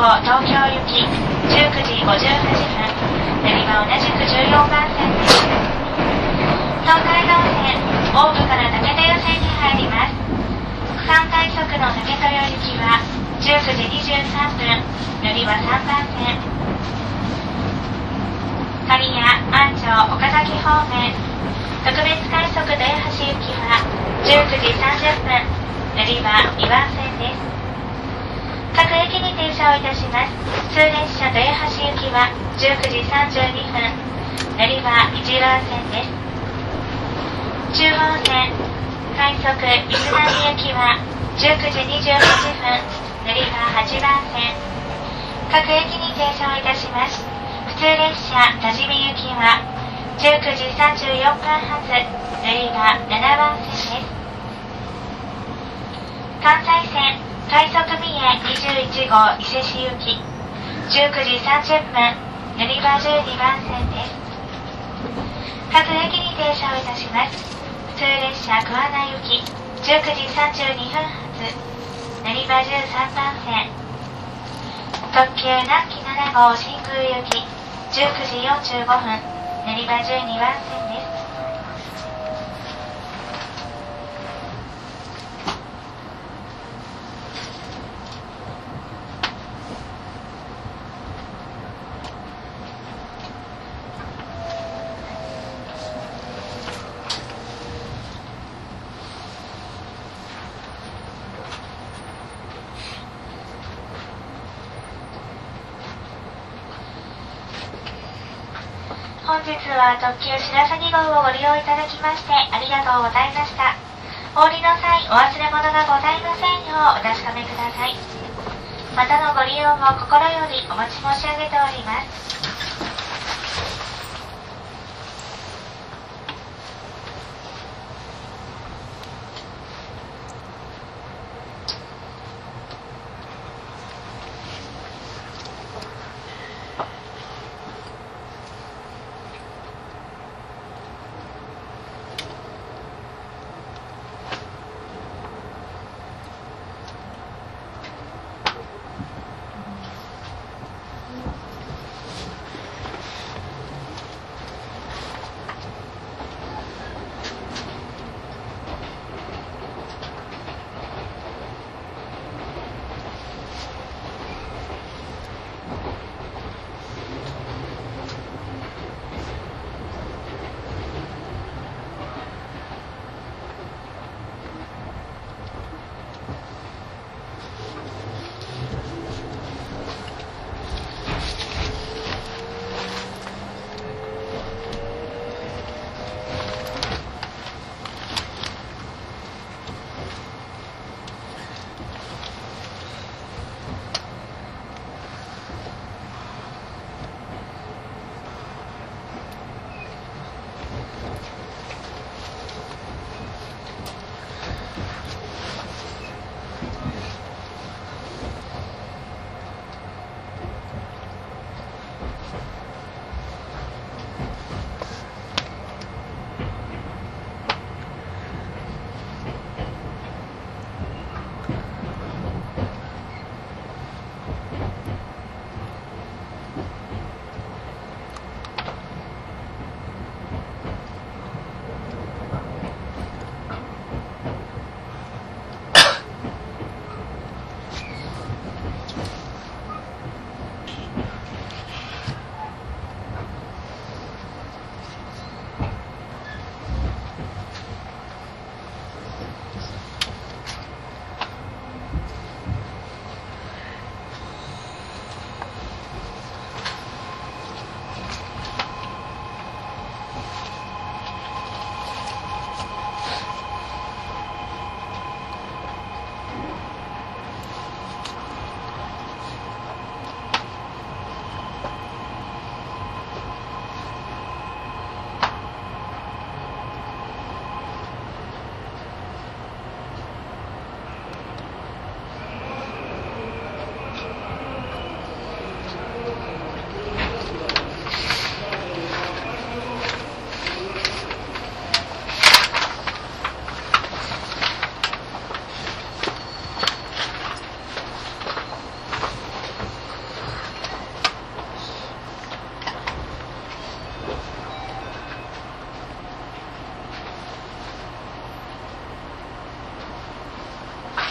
384号東京行き、19時58分、乗り場同じく14番線です。東海道線、大部から竹豊線に入ります。区間快速の竹豊行きは19時23分、乗り場3番線。刈谷、安城、岡崎方面。特別快速豊橋行きは19時30分、乗り場2番線です。各駅に停車をいたします。通列車豊橋行きは19時32分、乗り場1番線です。中央線、快速伊豆波行きは19時28分、乗り場8番線。各駅に停車をいたします。普通列車多治見行きは19時34分発、乗り場7番線です。関西線、快速21号伊勢市行き、19時30分、乗り場12番線です。各駅に停車をいたします。普通列車桑名行き、19時32分発、乗り場13番線。特急南紀7号真空行き、19時45分、乗り場12番線です。本日は特急しらさ2号をご利用いただきましてありがとうございました。お降りの際お忘れ物がございませんようお確かめください。またのご利用も心よりお待ち申し上げております。